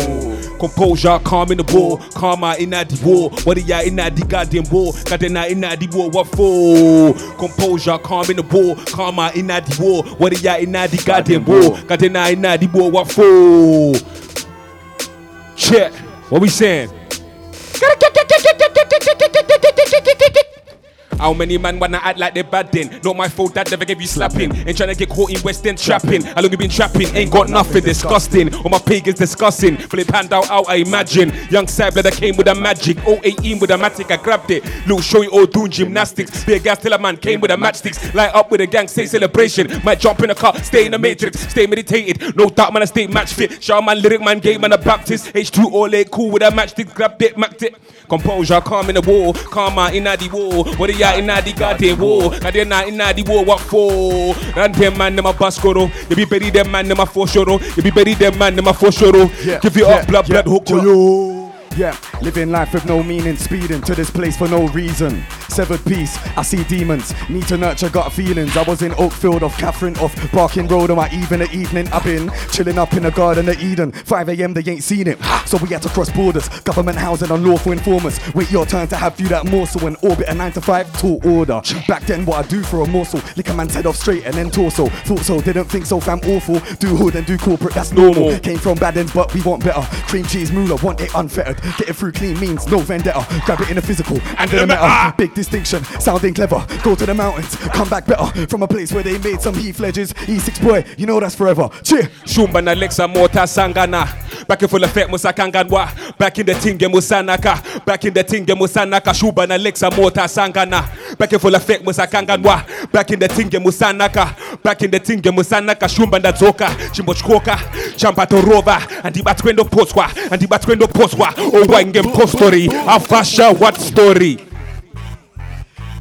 Composure, calm in the war. Karma in the war. What ya in the goddamn war? Goddamn in the war, what for? Composure, calm in the war. Karma in the war. What ya in the goddamn war? Goddamn in the war, what for? Check. What we saying? How many man wanna act like they're bad then? Not my fault, dad never gave you slapping. Ain't trying to get caught in West End trapping. How long you been trapping? Ain't got nothing disgusting. All my pagans discussing. Flip hand out, out, I imagine. Young Sabler that came with a magic. 018 with a matic, I grabbed it. Little show you all doing gymnastics. Big gas till a man came with a matchsticks. Light up with a gang, say celebration. Might jump in a car, stay in the matrix, stay meditated. No doubt, man, I stay match fit. Shout man, lyric man, game man, a Baptist. H2 all cool with a matchstick, grabbed it, macked it. Composure, calm in the war, calm out in the war. What are ya in the goddamn war? Cause they're not in the war, what for? And them man, them a baskoro. You be bury them man, them a for sure. You be bury them man, them a for sure. Yeah, Give it up, blood, blood, hook, yo. Yeah, living life with no meaning, speeding to this place for no reason. Severed peace, I see demons, need to nurture gut feelings. I was in Oakfield off Catherine off Barking Road on my even the evening. I've been chilling up in the Garden of Eden. 5 a.m. they ain't seen it, so we had to cross borders. Government housing unlawful informers. Wait your turn to have you that morsel and orbit a 9 to 5 tall order. Back then, what I do for a morsel, lick a man's head off straight and then torso. Thought so, didn't think so, fam, awful. Do hood and do corporate, that's normal. Came from bad ends, but we want better. Cream cheese moolah, want it unfettered. Get it through clean means no vendetta. Grab it in the physical and in the meta. Big distinction, sounding clever. Go to the mountains, come back better. From a place where they made some Heath Ledgers. E6 boy, you know that's forever. Cheer. Shumba na Lexa mota sangana. Back in full effect musakanganwa. Back in the tinge musanaka. Back in the tinge musanaka. Shumba na Lexa mota sangana. Back in full effect musakanganwa. Back in the tinge musanaka. Back in the tinge musanaka. Shumba na zoka. Chimbochkoka. Champato rova. Andibatwendo poswa. Andibatwendo poswa. Oh wangem postori. Afasha what story?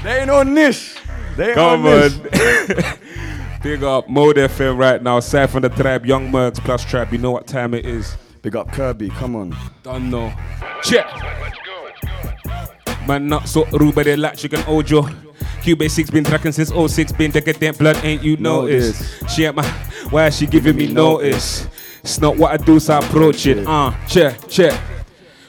They ain't on niche. They Come on. Big up Mode FM right now. Aside from the tribe, Young Mercs plus Tribe. You know what time it is. Big up Kirby, come on. Don't know. Check. Man, not so rude, but they like chicken Ojo. QB6 been tracking since 06, been decadent blood, ain't you notice? She ain't my, why is she giving me notice? It's not what I do, so I approach it. Uh, check, check.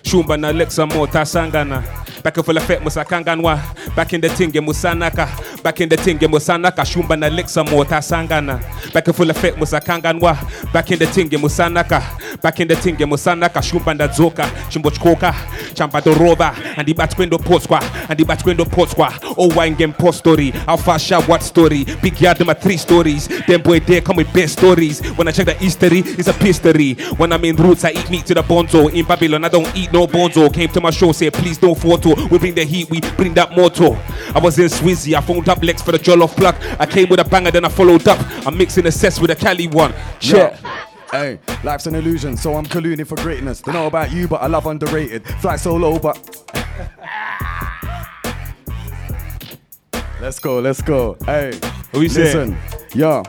Shumba na Lexa mota sangana. Back in full effect musakanganwa. Back in the tinge musanaka. Back in the tinge musanaka. Shumba na Lexa mota sangana. Back in full effect musakanganwa. Back in the tinge musanaka. Back in the tinge musanaka. Shumba na zoka. Chimbochkoka. Champa dorova. And the batwendo posqua. And the batwendo posqua. Oh wine game post story. Alpha shot what story? Big yard are three stories. Them boy there come with best stories. When I check the history, it's a history. When I'm in roots, I eat meat to the bonzo. In Babylon, I don't eat no bonzo. Came to my show, say please don't photo. We bring the heat, we bring that motto. I was in Swizzy, I phoned up Lex for the Jollof plug. I came with a banger, then I followed up. I'm mixing the cess with a Cali one. Check. Hey, life's an illusion, so I'm colluding for greatness. Don't know about you, but I love underrated. Fly so low, but. let's go, let's go. Hey, Who you listen, yeah.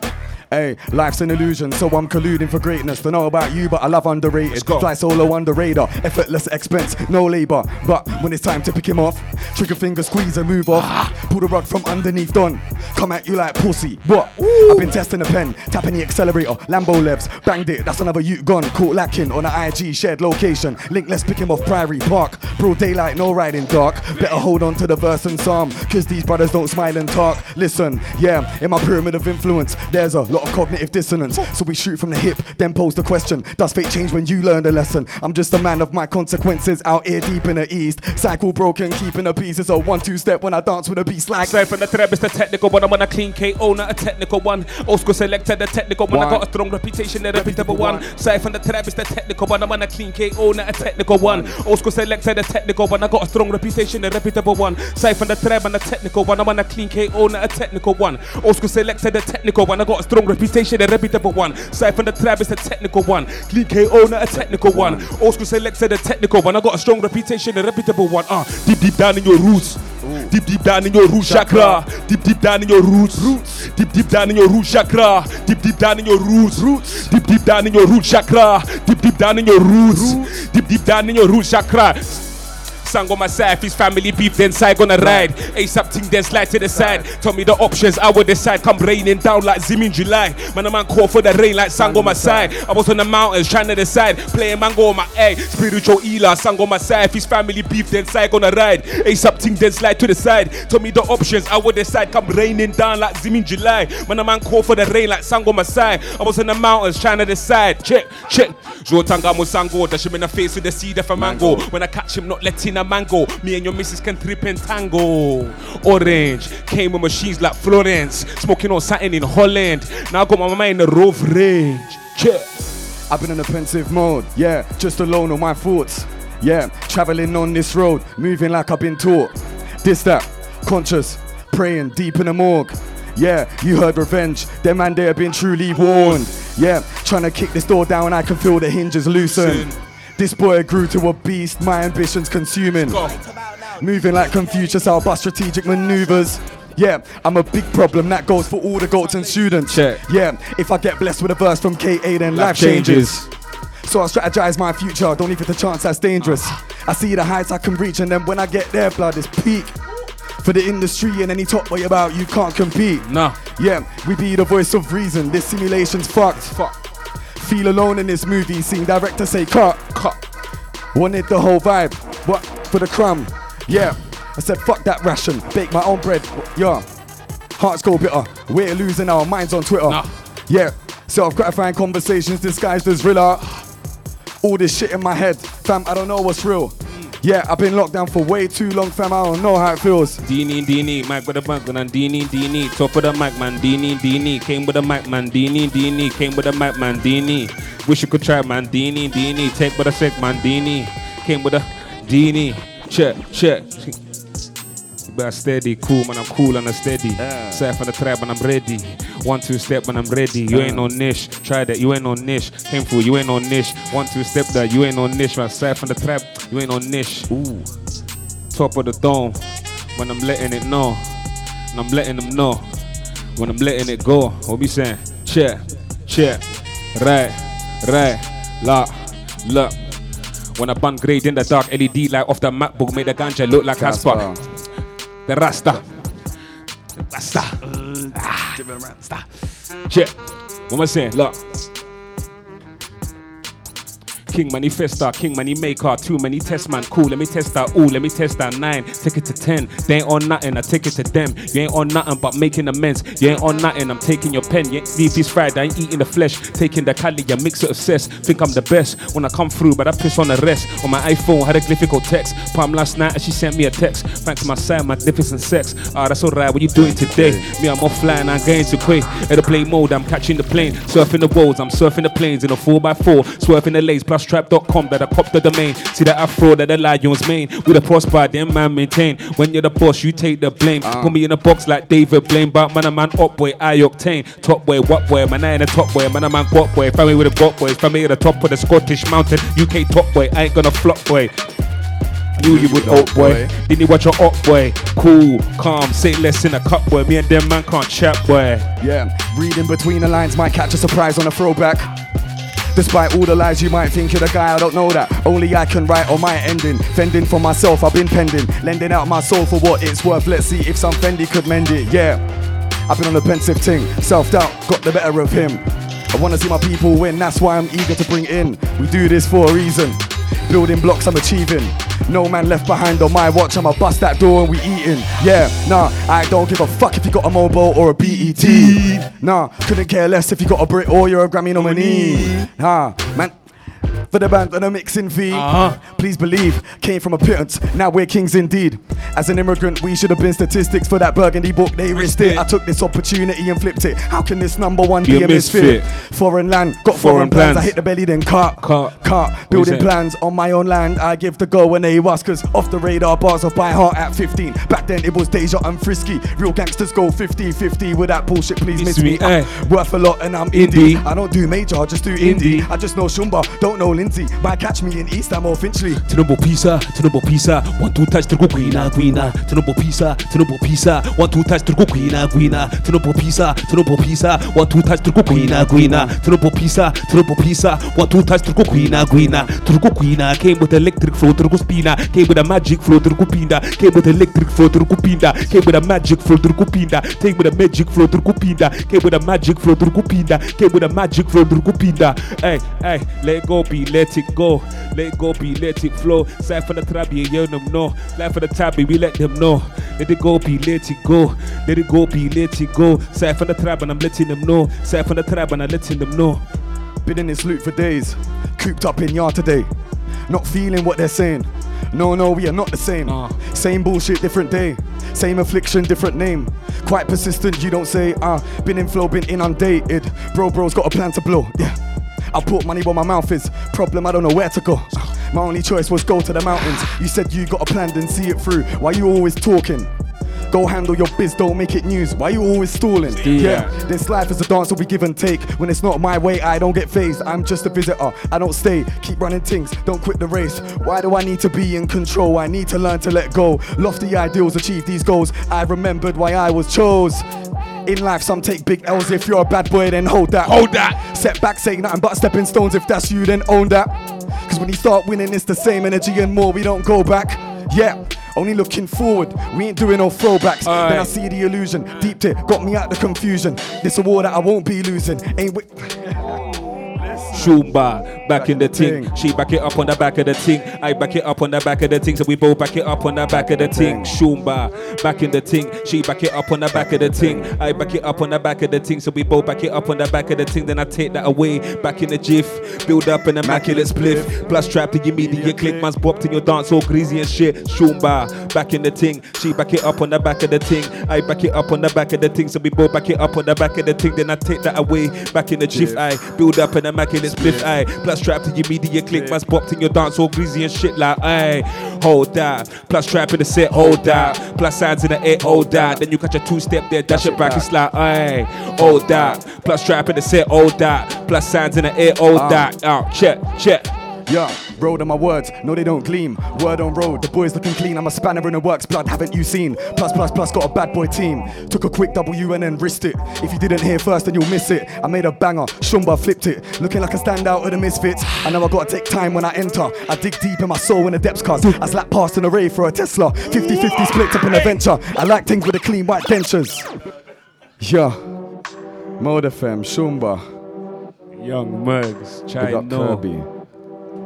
Hey, life's an illusion, so I'm colluding for greatness. Don't know about you, but I love underrated. Fly solo under radar, effortless expense, no labor. But when it's time to pick him off, trigger finger squeeze and move off. Pull the rug from underneath, done. Come at you like pussy. What? I've been testing the pen, tapping the accelerator, Lambo levs, banged it. That's another you gone. Caught lacking on the IG shared location. Link, let's pick him off Priory Park. Bro, daylight, no riding dark. Better hold on to the verse and psalm, cause these brothers don't smile and talk. Listen, yeah, in my pyramid of influence, there's a lot of cognitive dissonance. So we shoot from the hip, then pose the question Does fate change when you learn the lesson? I'm just a man of my consequences out here deep in the east. Cycle broken, keeping the pieces. A one two step when I dance with a beast like. Aside from the trap, it's the technical one. I'm on a clean KO, not a technical one. Old school selected, the technical one. I got a strong reputation, a reputable one. Aside from the trap, it's the technical one. I'm on a clean KO, not a technical one. Old school selected, the technical one. I got a strong reputation, a reputable one. Aside from the trap and the technical one. I'm on a clean KO, not a technical one. Old school selected, the technical one. I got a strong reputation, a reputable one. Siphon the trap, it's a technical one. Clean KO, not a technical one. Old school selected, the technical one. I got a strong reputation, a reputable one. Uh, deep, deep down in your roots. Deep, deep down in your root chakra. Deep, deep down in your roots. Roots. Deep, deep down in your root chakra. Deep, deep down in your roots. Roots. Deep, deep down in your root chakra. Deep, deep down in your roots. Deep, deep down in your root chakra. Sang on my side, his family beef, then side gonna ride. ASAP ting, then slide to the side. Tell me the options, I would decide. Come raining down like Zim in July. Man, a man call for the rain like sang on my side. I was on the mountains trying to decide. Playing mango on my egg. Spiritual healer, sang on my side. His family beef, then side gonna ride. ASAP ting, then slide to the side. Tell me the options, I would decide. Come raining down like Zim in July. Man, a man call for the rain like sang on my side. I was on the mountains trying to decide. Check, check. Jotanga Musango, dash him in the face with the seed of a mango. When I catch him, not letting a mango. Me and your missus can trip and tango. Orange came with machines like Florence, smoking on satin in Holland. Now I got my mind in the Rove range. Check. I've been in a pensive mode, yeah, just alone on my thoughts. Yeah, traveling on this road, moving like I've been taught. This, that, conscious, praying deep in the morgue. Yeah, you heard revenge, them man they have been truly warned. Yeah, trying to kick this door down, I can feel the hinges loosen. This boy grew to a beast, my ambitions consuming. Moving like Confucius, I'll bust strategic maneuvers. Yeah, I'm a big problem, that goes for all the goats and students. Yeah, if I get blessed with a verse from KA, then life, Life changes. changes. So I strategize my future, don't leave it to chance, that's dangerous. I see the heights I can reach, and then when I get there, blood is peak. For the industry and any top way about, you can't compete. Nah. Yeah, we be the voice of reason, this simulation's fucked. Fuck. Feel alone in this movie, seeing director say cut, cut. Wanted the whole vibe, what for the crumb? Yeah, I said fuck that ration, bake my own bread. Yeah, hearts go bitter, we're losing our minds on Twitter. Yeah, self-gratifying conversations disguised as realer. All this shit in my head, fam, I don't know what's real. Yeah, I've been locked down for way too long, fam. I don't know how it feels. Dini, Dini, mic with the mic, man. Dini, Dini, top of the mic, man, Dini, Dini, came with the mic, man, Dini, Dini, came with the mic, man, Dini. Wish you could try, man, Dini, Dini, take with a sec, man, Dini, came with a Dini, check, check. You better steady, cool, man, I'm cool and I'm steady. Safe on the trap, and I'm ready. One, two step, and I'm ready. You ain't no niche, try that, you ain't no niche. Through, you ain't no niche. One, two step that, you ain't no niche, man. Safe on the trap, you ain't no niche. Ooh. Top of the dome, when I'm letting it know. And I'm letting them know. When I'm letting it go, what we saying? Check, check, right, right, lock, look. When I bun grade in the dark LED light off the MacBook, made the ganja look like Casper. The Rasta. Rasta. Ah. Rasta. Check. What am I saying? Look. King Manifesta, King Money Maker, too many test man, cool. Let me test that, ooh, let me test that nine. Take it to ten. They ain't on nothing, I take it to them. You ain't on nothing but making amends. You ain't on nothing, I'm taking your pen. You ain't beef fried, I ain't eating the flesh. Taking the Cali, you mix it of. Think I'm the best when I come through, but I piss on the rest. On my iPhone, had a glyphical text. Palm last night, and she sent me a text. Thanks my side, magnificent sex. Ah, that's alright, what you doing today? Me, I'm offline, I'm going to quay. Airplane mode, I'm catching the plane. Surfing the roads, I'm surfing the planes in a 4x4. Swerving the lanes, plus trap.com that I cop the domain. See the afro that the lions main. With a prosper, them man maintain. When you're the boss, you take the blame. Ah. Put me in a box like David Blaine, but man, a man up boy, I octane. Top boy, what boy, man, I in the top boy, man, a man got boy. Family with a got boy. family at the top of the Scottish mountain. UK top boy, I ain't gonna flop boy. Knew you would up boy. Didn't you watch your up boy? Cool, calm, say less in a cup boy. Me and them man can't chat boy. Yeah, reading between the lines might catch a surprise on a throwback. Despite all the lies, you might think you're the guy, I don't know that. Only I can write on my ending. Fending for myself, I've been pending. Lending out my soul for what it's worth. Let's see if some Fendi could mend it. Yeah, I've been on a pensive ting. Self doubt got the better of him. I wanna see my people win, that's why I'm eager to bring in. We do this for a reason. Building blocks I'm achieving. No man left behind on my watch, I'ma bust that door and we eating. Yeah, nah, I don't give a fuck if you got a mobile or a BET. Nah, couldn't care less if you got a Brit or you're a Grammy nominee. Nah, man. For the band and the mixing fee, please believe, came from a pittance. Now we're kings indeed. As an immigrant, we should have been statistics for that burgundy book. They risked it. I took this opportunity and flipped it. How can this number one be, a misfit? Foreign land, got foreign, Foreign plans. I hit the belly, then cut, cut, cut. Building plans on my own land. I give the go when they was, cause off the radar bars of by heart at 15. Back then it was Deja and Frisky. Real gangsters go 50 50 with that bullshit. Please miss me. eh. Worth a lot and I'm indie. I don't do major, I just do indie. I just know Shumba, don't know Lindsay. Might catch me in East, I'm or Finchley. Tinubu pizza, Tinubu pizza, one two touch Tinubu guina guina, Tinubu pizza, Tinubu pizza, one two touch Tinubu guina guina, Tinubu pizza, Tinubu pizza, one two touch Tinubu guina guina, Tinubu pizza, Tinubu pizza, one two touch Tinubu guina guina, Tinubu guina came with electric flow, Tinubu spina, came with a magic flow, Tinubu pinda, came with electric flow, Tinubu pinda, came with a magic flow, Tinubu pinda, came with a magic flow, Tinubu pinda, came with a magic flow, Tinubu pinda, came with a magic flow, Tinubu pinda. Hey, hey, let go be, let it go. Let it go be, let it flow. Side for the trap, yeah, you them know. Life for the tabby, we let them know. Let it go be, let it go. Let it go be, let it go. Side for the trap, and I'm letting them know. Side for the trap, and I'm letting them know. Been in this loop for days, cooped up in yard today. Not feeling what they're saying. No, no, we are not the same. Same bullshit, different day. Same affliction, different name. Quite persistent, you don't say. Ah, been in flow, been inundated. Bro, bro's got a plan to blow. Yeah. I put money where my mouth is. Problem, I don't know where to go. My only choice was go to the mountains. You said you got a plan, then see it through. Why you always talking? Go handle your biz, don't make it news. Why you always stalling? Yeah. this life is a dance, so we give and take. When it's not my way, I don't get phased. I'm just a visitor, I don't stay. Keep running things, don't quit the race. Why do I need to be in control? I need to learn to let go. Lofty ideals, achieve these goals. I remembered why I was chose. In life, some take big L's. If you're a bad boy, then hold that. Hold that. Setbacks ain't nothing but stepping stones. If that's you, then own that. Cause when you start winning, it's the same energy and more. We don't go back. Yeah. Only looking forward, we ain't doing no throwbacks. Then I see the illusion, deep it, got me out of the confusion. This a war that I won't be losing. Ain't we? Shumba, back in the ting. She back it up on the back of the ting. I back it up on the back of the ting. So we both back it up on the back of the ting. Shumba, back in the ting. She back it up on the back of the ting. I back it up on the back of the ting. So we both back it up on the back of the ting. Then I take that away, back in the jiff. Build up an immaculate spliff. Plus trap to your media click. Man's bopped in your dance all greasy and shit. Shumba, back in the ting. She back it up on the back of the ting. I back it up on the back of the ting. So we both back it up on the back of the ting. Then I take that away, back in the jiff. I build up an immaculate spliff. I plus trap to your media click. Man's bopped in your dance all greasy and shit like I hold that. Plus trap in the set, hold that. Plus signs in the air, hold that. Then you catch a two step there, dash it back. It's like I hold that. Plus trap in the set, hold that. Plus signs in the air, hold Ah. that. Out, check, check. Yeah, road on my words, no they don't gleam. Word on road, the boys looking clean. I'm a spanner in the works, blood haven't you seen? Plus plus plus got a bad boy team. Took a quick W and then wrist it. If you didn't hear first, then you'll miss it. I made a banger, Shumba flipped it, looking like a standout of the misfits. I know I gotta take time when I enter. I dig deep in my soul in the depths, cause I slap past an array for a Tesla. 50-50 split up in a venture. I like things with the clean white dentures. Yeah, Mode FM, Shumba. Young Mugs, Big up No. Kirby.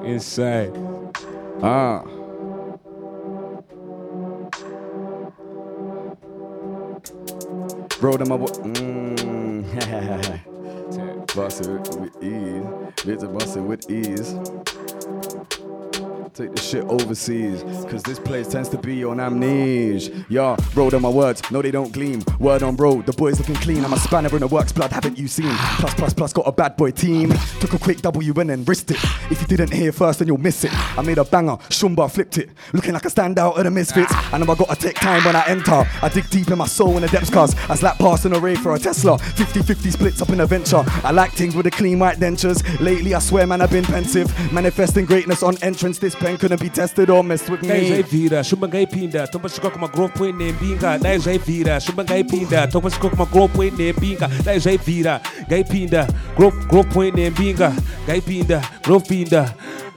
Inside. Ah. Bro, them my boy. Mmm. Boss it with, ease. Bit to it with ease. Take the shit overseas, cause this place tends to be on amnesia. Yeah, road on my words, no they don't gleam. Word on road, the boys looking clean. I'm a spanner in the works, blood haven't you seen? Plus, plus, plus, got a bad boy team. Took a quick W and then wrist it. If you didn't hear first, then you'll miss it. I made a banger, Shumba flipped it. Looking like a standout of the misfits. I know I gotta take time when I enter. I dig deep in my soul in the depths, cause I slap past an array for a Tesla. 50 50 splits up in a venture. I like things with the clean white dentures. Lately, I swear, man, I've been pensive. Manifesting greatness on entrance. This pen couldn't be tested or messed with me. vira, shumba ngai pinda, topa shika kuma growth point ne mbinga. Dai zai vira, shumba ngai pinda, topa shika kuma growth point ne mbinga. Dai zai vira, ngai pinda, growth growth point ne mbinga. Ngai pinda,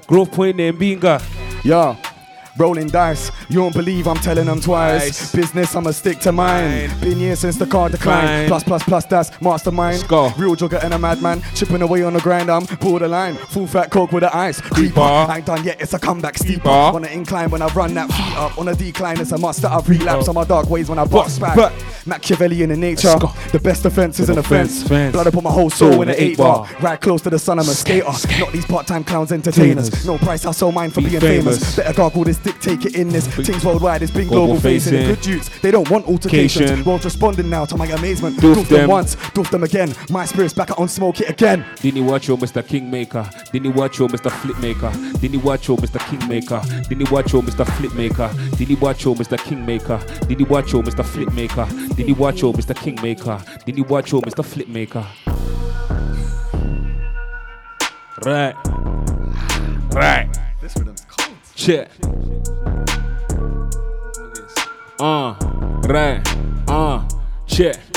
growth point ne mbinga. Yeah. Rolling dice, you don't believe I'm telling them twice. Business, I'ma stick to mine. Been here since the car declined. Plus, plus, plus, that's mastermind. Real jogger and a madman. Chipping away on the grind, I'm borderline. Full fat coke with the ice. Creeper. I ain't done yet, it's a comeback steeper. On the incline when I run that feet up. On a decline, it's a must that I've relapsed on my dark ways when I box back. But- Machiavellian in nature. The best defense is an offense. Offense. Blood up on my whole soul in the eight bar. bar. Right close to the sun, I'm a skater. Not these part-time clowns entertainers. No price, I sell mine for Be being famous. famous. Better gargle this it in this. Things worldwide is big Global global facing. facing. Good youths, they don't want altercations. Cation. World's responding now to my amazement. Doof Doof them them. once, doof them again. My spirit's back on smoke it again. Didn't watch you, Mr. Kingmaker. Didn't watch you, Mr. Flipmaker. Didn't watch you, Mr. Kingmaker. Didn't watch you, Mr. Flipmaker. Didn't watch you, Mr. Kingmaker. Didn't watch you, Mr. Flipmaker. Didn't watch you, Mr. Kingmaker. Didn't watch you, Mr. Flipmaker. Right. Right. Check. Uh, right. Uh, check.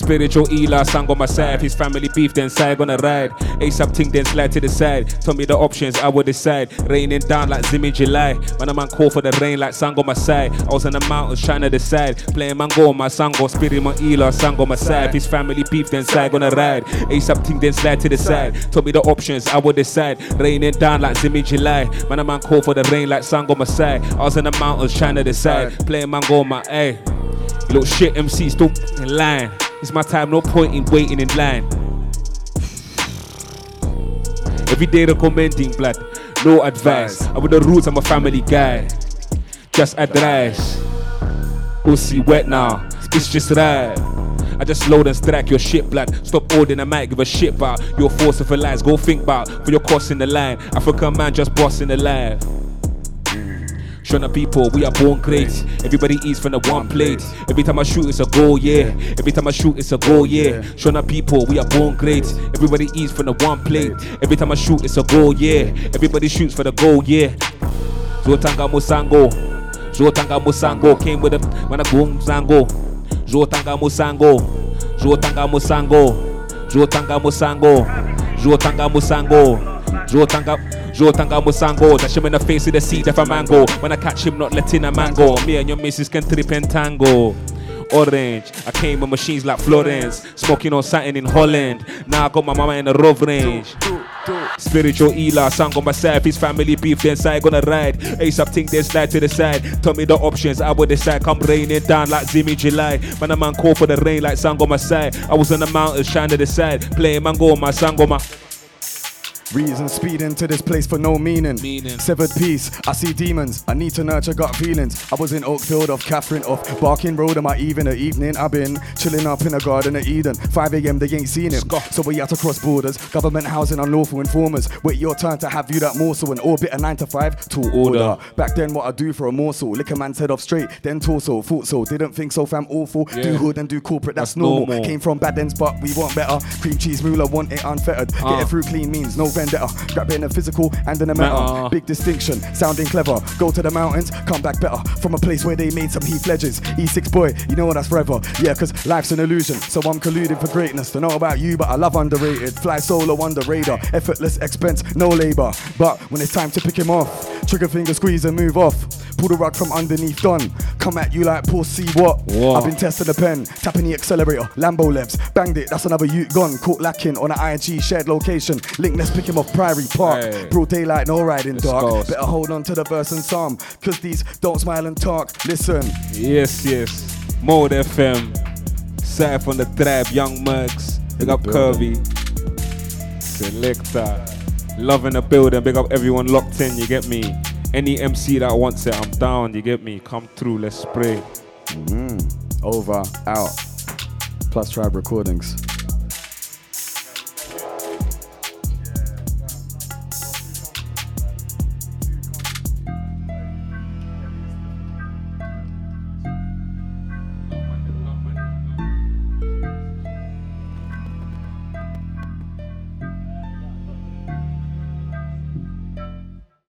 Spiritual Eli sang on my side. His family beef, then side on a ride. ASAP ting, then slide to the side. Tell me the options, I would decide. Raining down like Zim in July. When a man call for the rain like sang on my side. I was in the mountains trying to decide. Playing mango on my sango. Spirit my Eli sang on my side. His family beef, then side on a ride. ASAP ting, then slide to the side. Tell me the options, I would decide. Raining down like Zim in July. When a man call for the rain like sang on my side. I was in the mountains trying to decide. Playing mango on my A. Little shit MC still in line. It's my time, no point in waiting in line. Every day recommending blood. no advice. I'm with the roots, I'm a family guy. Just advice. Pussy wet now, it's just right. I just load and strike your shit blood. Stop holding a mic, give a shit about your force of lies. Go think about for your crossing the line. African man just bossing the life. Shona people, we are born great. Everybody eats from the one plate. Every time I shoot, it's a goal, yeah. Every time I shoot, it's a goal, yeah. Shona people, we are born great. Everybody eats from the one plate. Every time I shoot, it's a goal, yeah. Everybody shoots for the goal, yeah. Zotanga Musango. Zotanga Musango. Came with a go Zango. Zotanga Musango. Zotanga Musango. Zotanga Musango. Zotanga Musango. Zotanga. Zotanga Musango, dash him in the face with the seed of a mango. When I catch him, not letting a man go. Me and your missus can trip and tango. Orange, I came with machines like Florence, smoking on satin in Holland. Now I got my mama in the rough range. Spiritual Ela, sang on myself, his family beef, then side gonna ride. Ace up, think then slide to the side. Tell me the options, I would decide. Come raining down like Zimmy July. Man, a man call for the rain like sang on my side. I was on the mountain, shining the side. Playing mango on my sang on my. Reason speeding to this place for no meaning. Severed peace, I see demons. I need to nurture gut feelings. I was in Oakfield off Catherine off Barking Road on my even the evening. I've been chilling up in the Garden at Eden. 5 a.m. they ain't seen him. So we had to cross borders. Government housing unlawful informers. Wait your turn to have you that morsel and orbit a 9 to 5 to order. Back then what I do for a morsel. Lick a man's head off straight, then torso. Thought so, didn't think so fam awful. Yeah. Do hood and do corporate, that's, That's normal. normal. Came from bad ends but we want better. Cream cheese moolah want it unfettered. Ah. Get it through clean means no vendetta. Grab it in the physical and matter. Matter. Big distinction, sounding clever. Go to the mountains, come back better. From a place where they made some Heath Ledgers. E6 boy, you know what that's forever. Yeah, cause life's an illusion. So I'm colluding for greatness. Don't know about you, but I love underrated. Fly solo under radar. Effortless expense, no labor. But when it's time to pick him off, trigger finger squeeze and move off. Pull the rug from underneath done. Come at you like pussy what? What? I've been testing the pen, tapping the accelerator. Lambo levs, banged it. That's another ute gone. Caught lacking on an ING shared location. Link, let's pick him off Priory Park. Hey. Broad daylight, no riding dark. go. Better hold on to the verse and psalm. Cause these don't smile and talk. Listen. Yes, yes. Mode FM. Side from the tribe, Young Mugs. Big up Kirby. Selector. Loving in the building. Big up everyone locked in, you get me? Any MC that wants it, I'm down, you get me? Come through, let's spray. Mm. Over, out. Plus Tribe Recordings.